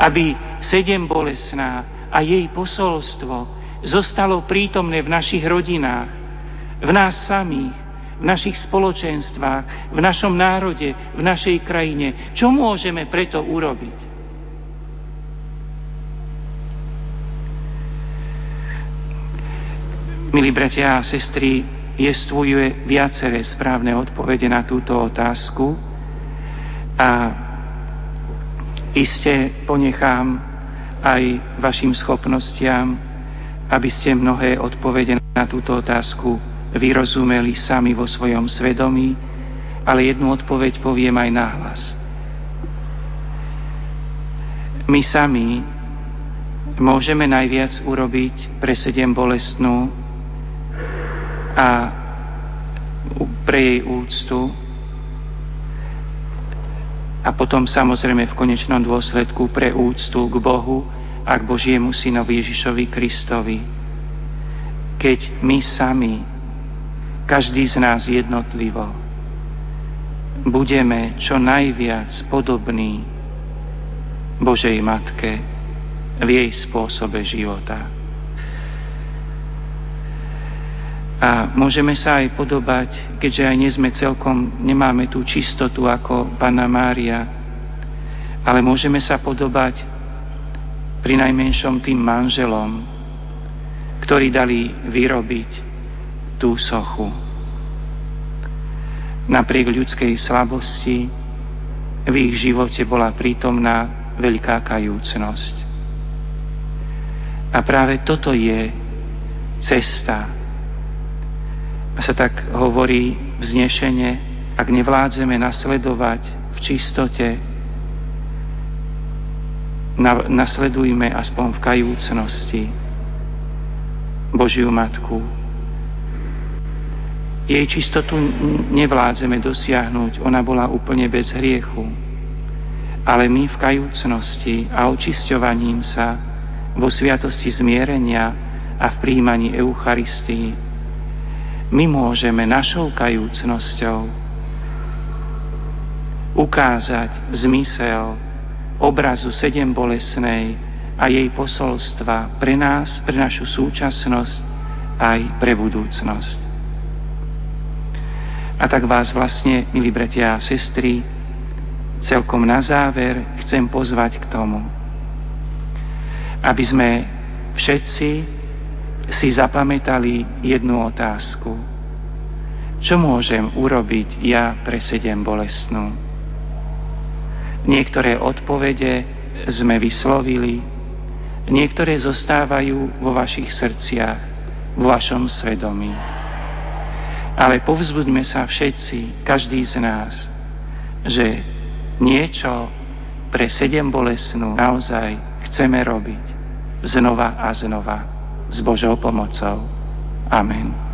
aby sedem bolesná a jej posolstvo zostalo prítomné v našich rodinách, v nás samých, v našich spoločenstvách, v našom národe, v našej krajine. Čo môžeme preto urobiť? Milí bratia a sestry, jestvuje viaceré správne odpovede na túto otázku a iste ponechám aj vašim schopnostiam, aby ste mnohé odpovede na túto otázku vyrozumeli sami vo svojom svedomí, ale jednu odpoveď poviem aj náhlas. My sami môžeme najviac urobiť pre sedem bolestnú a pre jej úctu a potom samozrejme v konečnom dôsledku pre úctu k Bohu a k Božiemu synovi Ježišovi Kristovi. Keď my sami, každý z nás jednotlivo, budeme čo najviac podobní Božej Matke v jej spôsobe života. A môžeme sa aj podobať, keďže aj nie sme celkom, nemáme tú čistotu ako Pana Mária, ale môžeme sa podobať pri najmenšom tým manželom, ktorí dali vyrobiť tú sochu. Napriek ľudskej slabosti v ich živote bola prítomná veľká kajúcnosť. A práve toto je cesta, sa tak hovorí vznešenie, ak nevládzeme nasledovať v čistote, nasledujme aspoň v kajúcnosti Božiu Matku. Jej čistotu nevládzeme dosiahnuť, ona bola úplne bez hriechu. Ale my v kajúcnosti a očisťovaním sa vo sviatosti zmierenia a v príjmaní Eucharistii my môžeme našou kajúcnosťou ukázať zmysel obrazu sedem bolesnej a jej posolstva pre nás, pre našu súčasnosť aj pre budúcnosť. A tak vás vlastne, milí bratia a sestry, celkom na záver chcem pozvať k tomu, aby sme všetci si zapamätali jednu otázku. Čo môžem urobiť ja pre sedem bolestnú? Niektoré odpovede sme vyslovili, Niektoré zostávajú vo vašich srdciach, vo vašom svedomí. Ale povzbuďme sa všetci, každý z nás, že niečo pre sedem bolesnú naozaj chceme robiť znova a znova s Božou pomocou. Amen.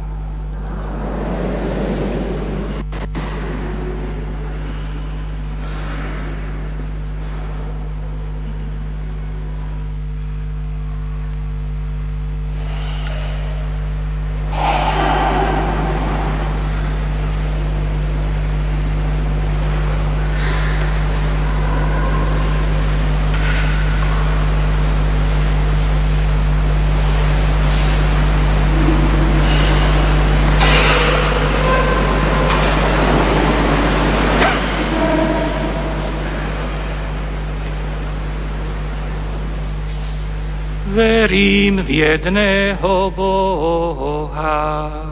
Verím v jedného Boha.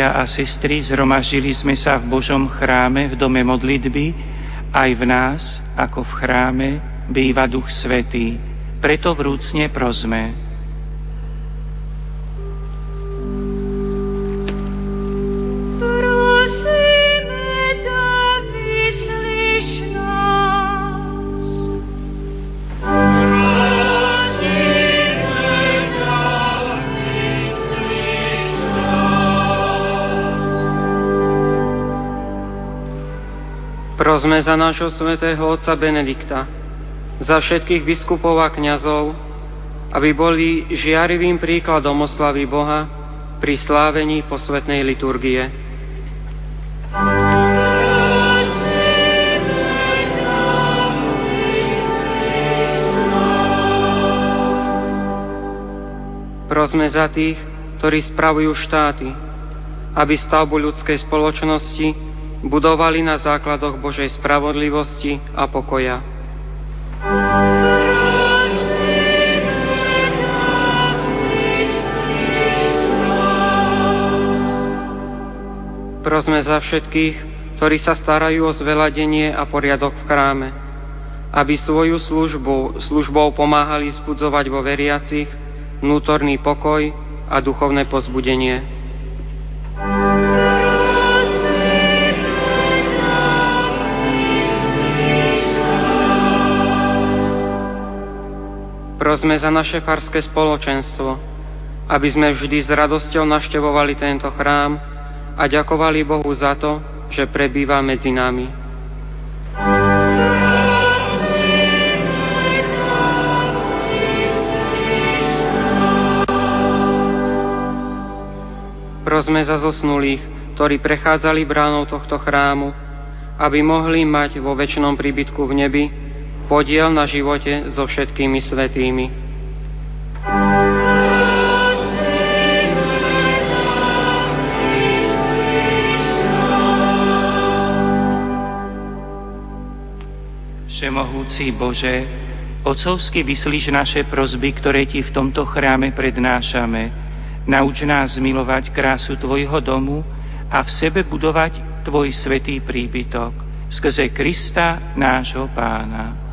Bratia a sestry, zhromaždili sme sa v Božom chráme, v dome modlitby, aj v nás, ako v chráme, býva Duch Svetý. Preto vrúcne prosme. Prosme za nášho svätého otca Benedikta, za všetkých biskupov a kňazov, aby boli žiarivým príkladom oslavy Boha pri slávení posvetnej liturgie. Prosme za tých, ktorí spravujú štáty, aby stavbu ľudskej spoločnosti budovali na základoch Božej spravodlivosti a pokoja. Prosme za všetkých, ktorí sa starajú o zveladenie a poriadok v chráme, aby svoju službu, službou pomáhali zbudzovať vo veriacich vnútorný pokoj a duchovné pozbudenie. Prosme za naše farské spoločenstvo, aby sme vždy s radosťou naštevovali tento chrám a ďakovali Bohu za to, že prebýva medzi nami. Prosme za zosnulých, ktorí prechádzali bránou tohto chrámu, aby mohli mať vo väčšnom príbytku v nebi podiel na živote so všetkými svetými. Všemohúci Bože, Otcovsky vyslíš naše prozby, ktoré Ti v tomto chráme prednášame. Nauč nás milovať krásu Tvojho domu a v sebe budovať Tvoj svetý príbytok skrze Krista, nášho Pána.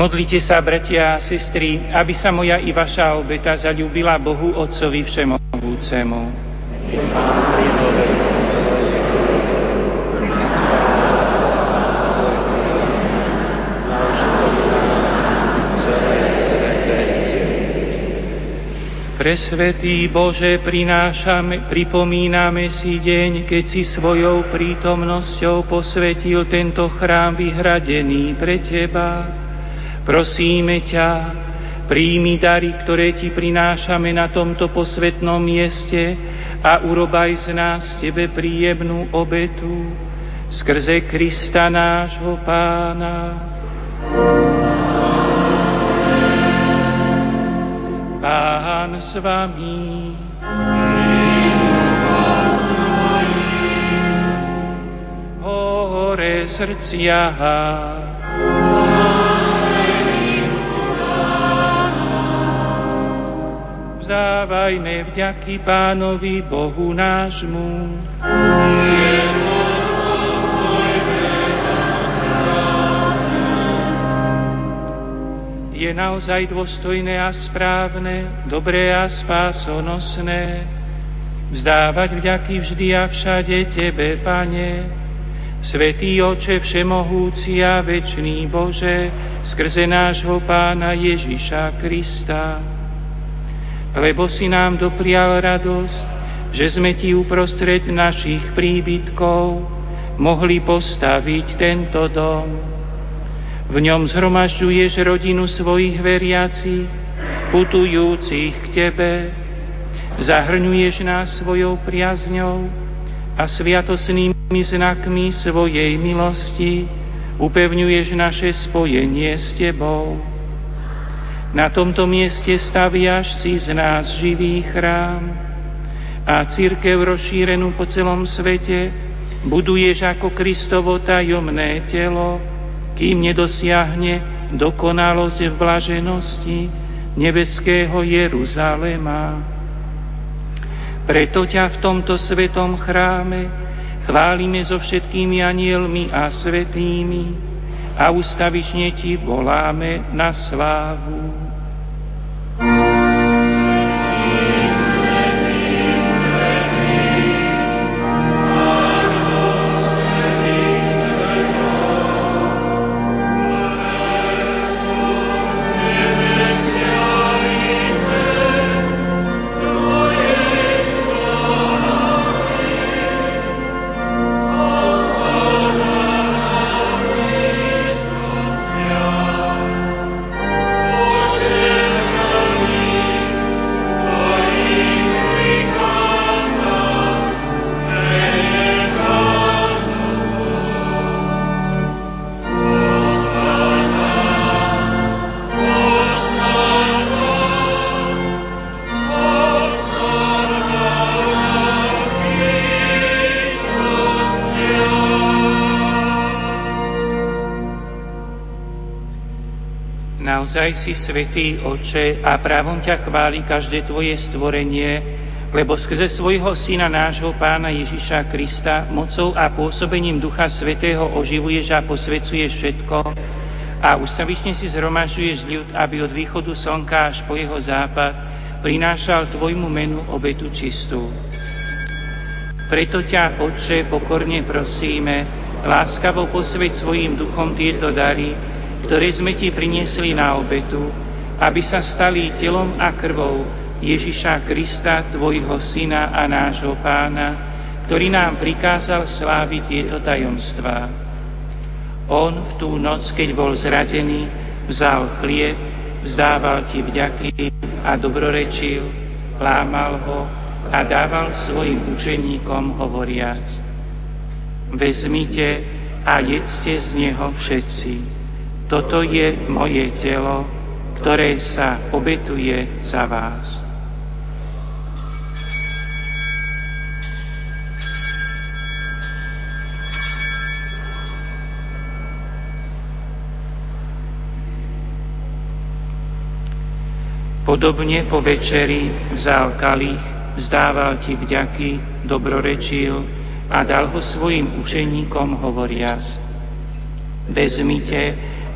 Modlite sa, bratia a sestry, aby sa moja i vaša obeta zalúbila Bohu Otcovi Všemohúcemu. Presvetý Bože, prinášame, pripomíname si deň, keď si svojou prítomnosťou posvetil tento chrám vyhradený pre Teba. Prosíme ťa, príjmi dary, ktoré Ti prinášame na tomto posvetnom mieste a urobaj z nás Tebe príjemnú obetu skrze Krista nášho Pána. Pán s vami. Hore srdcia vzdávajme vďaky Pánovi Bohu nášmu. Je naozaj dôstojné a správne, dobré a spásonosné vzdávať vďaky vždy a všade Tebe, Pane, Svetý Oče Všemohúci a Večný Bože, skrze nášho Pána Ježiša Krista lebo si nám doprial radosť, že sme Ti uprostred našich príbytkov mohli postaviť tento dom. V ňom zhromažďuješ rodinu svojich veriacich, putujúcich k Tebe, zahrňuješ nás svojou priazňou a sviatosnými znakmi svojej milosti upevňuješ naše spojenie s Tebou. Na tomto mieste staviaš si z nás živý chrám a církev rozšírenú po celom svete buduješ ako Kristovo tajomné telo, kým nedosiahne dokonalosť v blaženosti nebeského Jeruzalema. Preto ťa v tomto svetom chráme chválime so všetkými anielmi a svetými, a ustavične Ti voláme na slávu. Naozaj si svetý oče a právom ťa chváli každé tvoje stvorenie, lebo skrze svojho syna nášho pána Ježiša Krista mocou a pôsobením Ducha Svetého oživuješ a posvecuješ všetko a ustavične si zhromažďuješ ľud, aby od východu slnka až po jeho západ prinášal tvojmu menu obetu čistú. Preto ťa, Otče, pokorne prosíme, láskavo posveď svojim duchom tieto dary, ktoré sme ti priniesli na obetu, aby sa stali telom a krvou Ježiša Krista, tvojho syna a nášho pána, ktorý nám prikázal sláviť tieto tajomstvá. On v tú noc, keď bol zradený, vzal chlieb, vzdával ti vďaky a dobrorečil, lámal ho a dával svojim učeníkom hovoriac. Vezmite a jedzte z neho všetci toto je moje telo, ktoré sa obetuje za vás. Podobne po večeri vzal kalich, vzdával ti vďaky, dobrorečil a dal ho svojim učeníkom hovoriac. Vezmite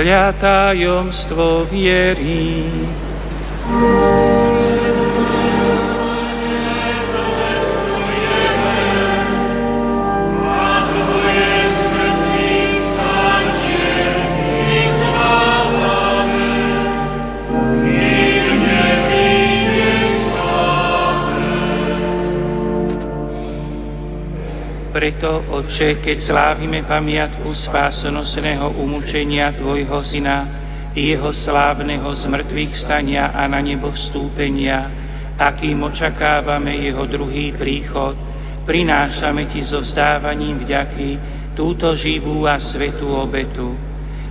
Hľa tajomstvo viery. Preto, Otče, keď slávime pamiatku spásonosného umúčenia Tvojho Syna, jeho slávneho zmrtvých stania a na nebo vstúpenia, akým očakávame jeho druhý príchod, prinášame Ti so vzdávaním vďaky túto živú a svetú obetu.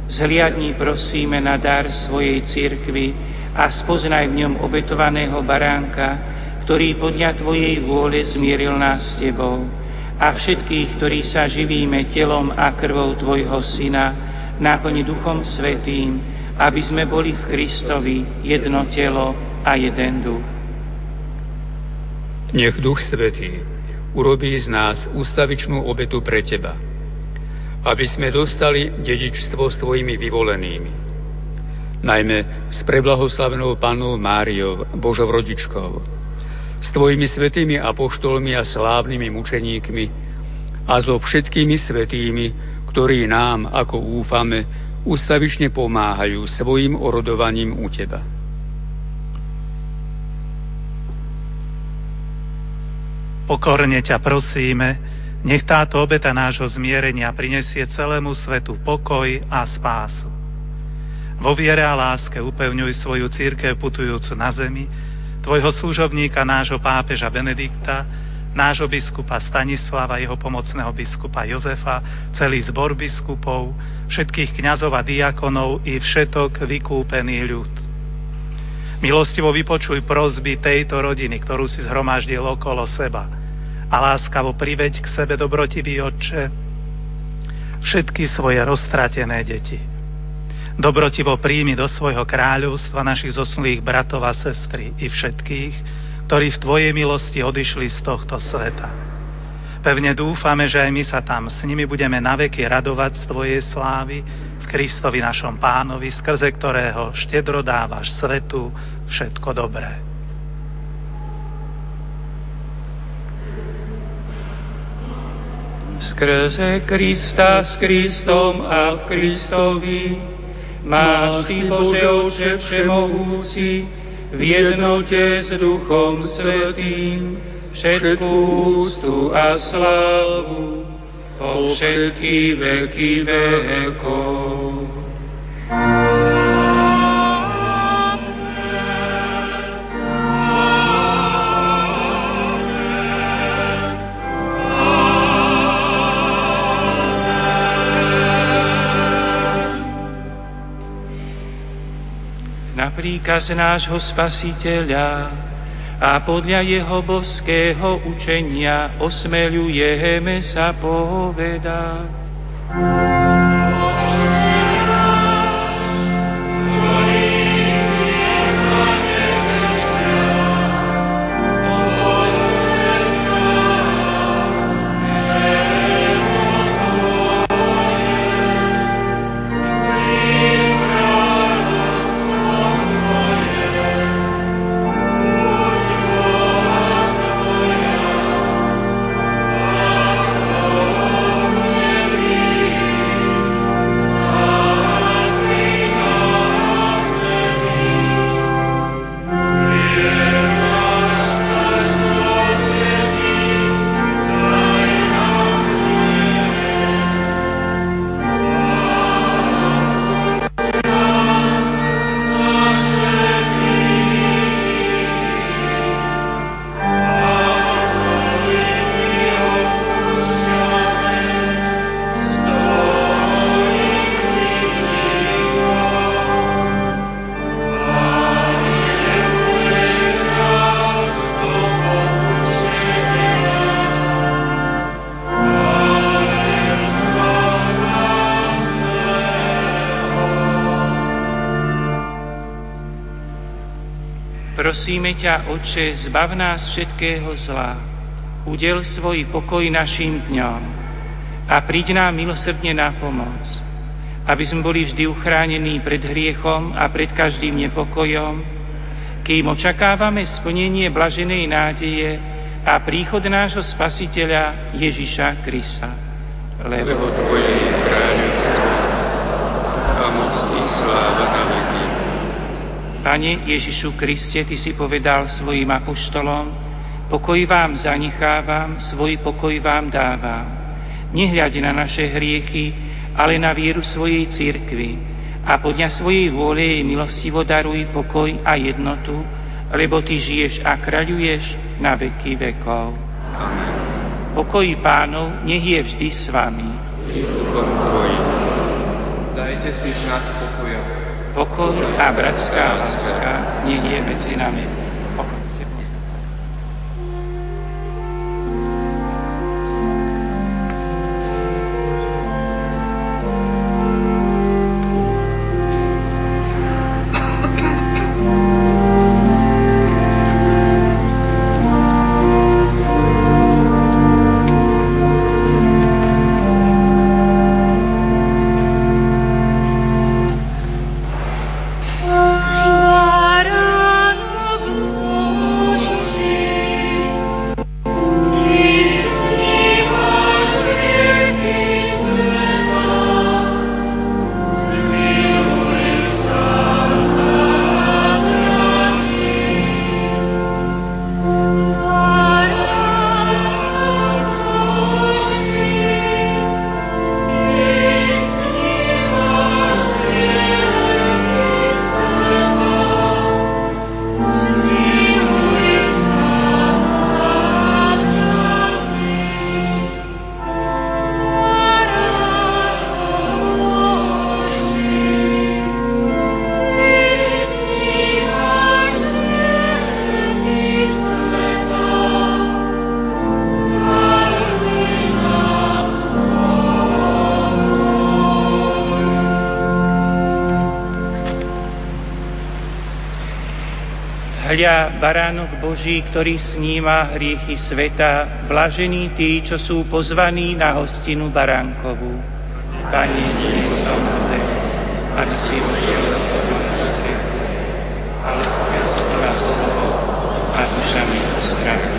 Zhliadni prosíme na dar svojej cirkvi a spoznaj v ňom obetovaného baránka, ktorý podľa Tvojej vôle zmieril nás s Tebou a všetkých, ktorí sa živíme telom a krvou Tvojho Syna, náplň Duchom Svetým, aby sme boli v Kristovi jedno telo a jeden duch. Nech Duch Svetý urobí z nás ústavičnú obetu pre Teba, aby sme dostali dedičstvo s Tvojimi vyvolenými, najmä s preblahoslavenou Pannou Máriou, Božou rodičkou, s Tvojimi svetými apoštolmi a slávnymi mučeníkmi a so všetkými svetými, ktorí nám, ako úfame, ústavične pomáhajú svojim orodovaním u Teba. Pokorne ťa prosíme, nech táto obeta nášho zmierenia prinesie celému svetu pokoj a spásu. Vo viere a láske upevňuj svoju církev putujúcu na zemi, tvojho služobníka, nášho pápeža Benedikta, nášho biskupa Stanislava, jeho pomocného biskupa Jozefa, celý zbor biskupov, všetkých kňazov a diakonov i všetok vykúpený ľud. Milostivo vypočuj prozby tejto rodiny, ktorú si zhromaždil okolo seba a láskavo priveď k sebe dobrotivý Otče všetky svoje roztratené deti Dobrotivo príjmi do svojho kráľovstva našich zosnulých bratov a sestry i všetkých, ktorí v Tvojej milosti odišli z tohto sveta. Pevne dúfame, že aj my sa tam s nimi budeme naveky radovať z Tvojej slávy v Kristovi našom pánovi, skrze ktorého štedro dávaš svetu všetko dobré. Skrze Krista s Kristom a v Kristovi máš Ty, Bože Oče Všemohúci, v jednote s Duchom Svetým, všetkú ústu a slávu po všetky veky vekov. Príkaz nášho Spasiteľa a podľa jeho boského učenia osmeľujeme sa povedať. Prosíme ťa, Oče, zbav nás všetkého zla, udel svoj pokoj našim dňom a príď nám milosrdne na pomoc, aby sme boli vždy uchránení pred hriechom a pred každým nepokojom, kým očakávame splnenie blaženej nádeje a príchod nášho Spasiteľa Ježiša Krista. Lebo, Lebo Tvoje je kráľovstvo a moc sláva na veky. Pane Ježišu Kriste, Ty si povedal svojim apoštolom, pokoj vám zanechávam, svoj pokoj vám dávam. Nehľade na naše hriechy, ale na vieru svojej cirkvi a podľa svojej vôle jej milostivo daruj pokoj a jednotu, lebo Ty žiješ a kráľuješ na veky vekov. Amen. Pokoj pánov nech je vždy s vami. Dajte si znak. Pokoj a bratská láska nech je medzi nami. Hľa, baránok Boží, ktorý sníma hriechy sveta, blažení tí, čo sú pozvaní na hostinu baránkovú. Pane, nie som aby si ušiel do ale povedz slovo a duša mi uzdravia.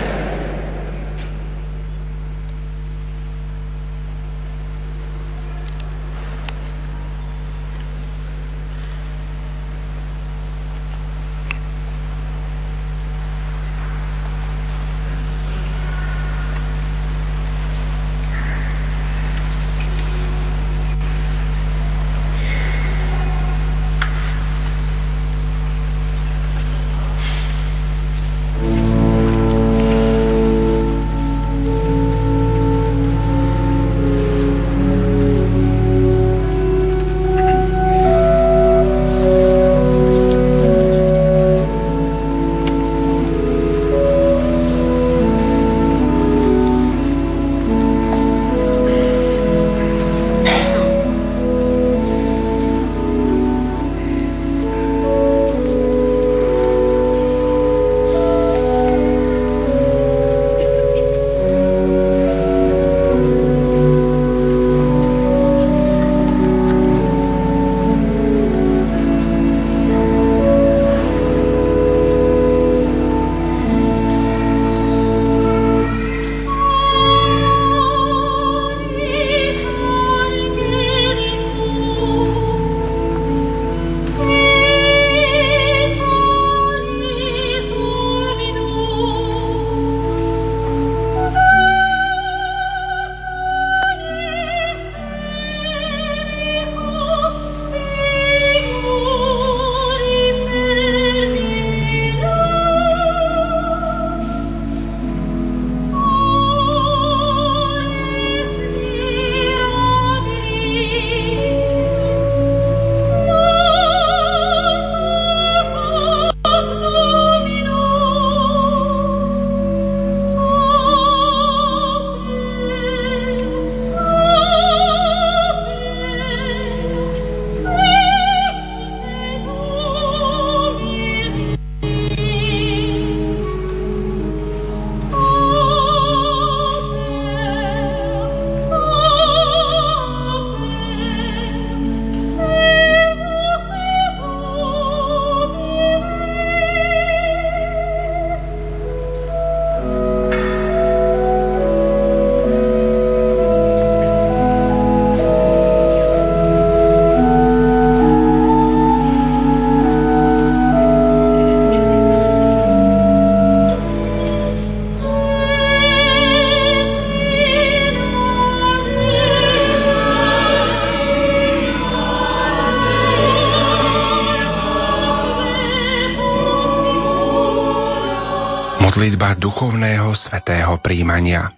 Svetého príjmania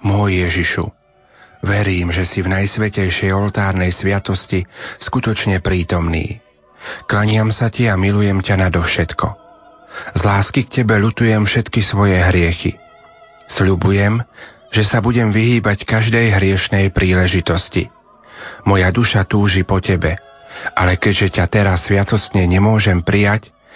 Môj Ježišu, verím, že si v najsvetejšej oltárnej sviatosti skutočne prítomný. Klaniam sa ti a milujem ťa nadovšetko. Z lásky k tebe lutujem všetky svoje hriechy. Sľubujem, že sa budem vyhýbať každej hriešnej príležitosti. Moja duša túži po tebe, ale keďže ťa teraz sviatostne nemôžem prijať,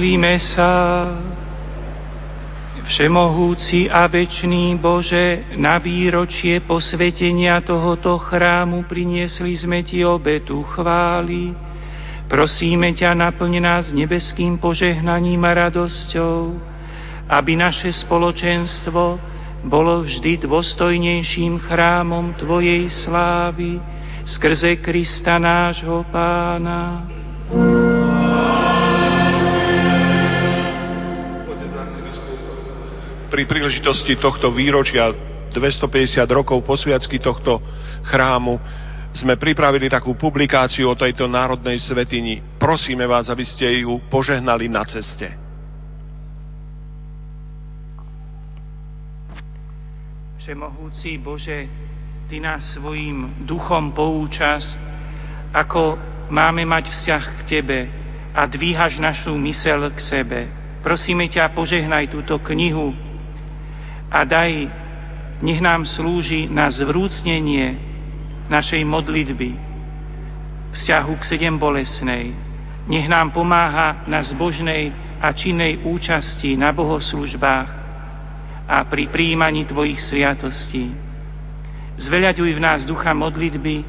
Modlíme sa. Všemohúci a večný Bože, na výročie posvetenia tohoto chrámu priniesli sme Ti obetu chváli. Prosíme ťa, naplň nás nebeským požehnaním a radosťou, aby naše spoločenstvo bolo vždy dôstojnejším chrámom Tvojej slávy skrze Krista nášho Pána. Pri príležitosti tohto výročia 250 rokov posviacky tohto chrámu sme pripravili takú publikáciu o tejto národnej svetini. Prosíme vás, aby ste ju požehnali na ceste. Všemohúci Bože, Ty nás svojim duchom poučas, ako máme mať vzťah k Tebe a dvíhaš našu mysel k sebe. Prosíme ťa, požehnaj túto knihu, a daj, nech nám slúži na zvrúcnenie našej modlitby, vzťahu k sedem bolesnej. Nech nám pomáha na zbožnej a činnej účasti na bohoslužbách a pri príjmaní Tvojich sviatostí. Zveľaďuj v nás ducha modlitby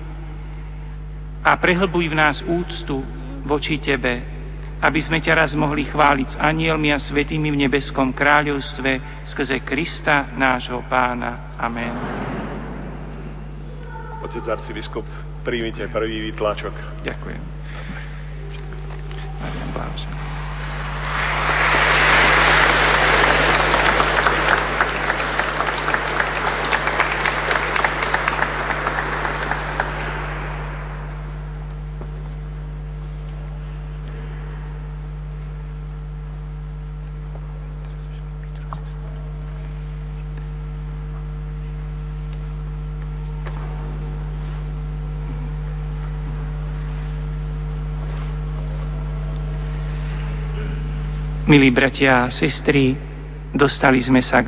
a prehlbuj v nás úctu voči Tebe, aby sme ťa raz mohli chváliť s anielmi a svetými v nebeskom kráľovstve skrze Krista, nášho pána. Amen. Otec arcibiskup, príjmite prvý výtlačok. Ďakujem. Ďakujem. Milí bratia a sestry, dostali sme sa k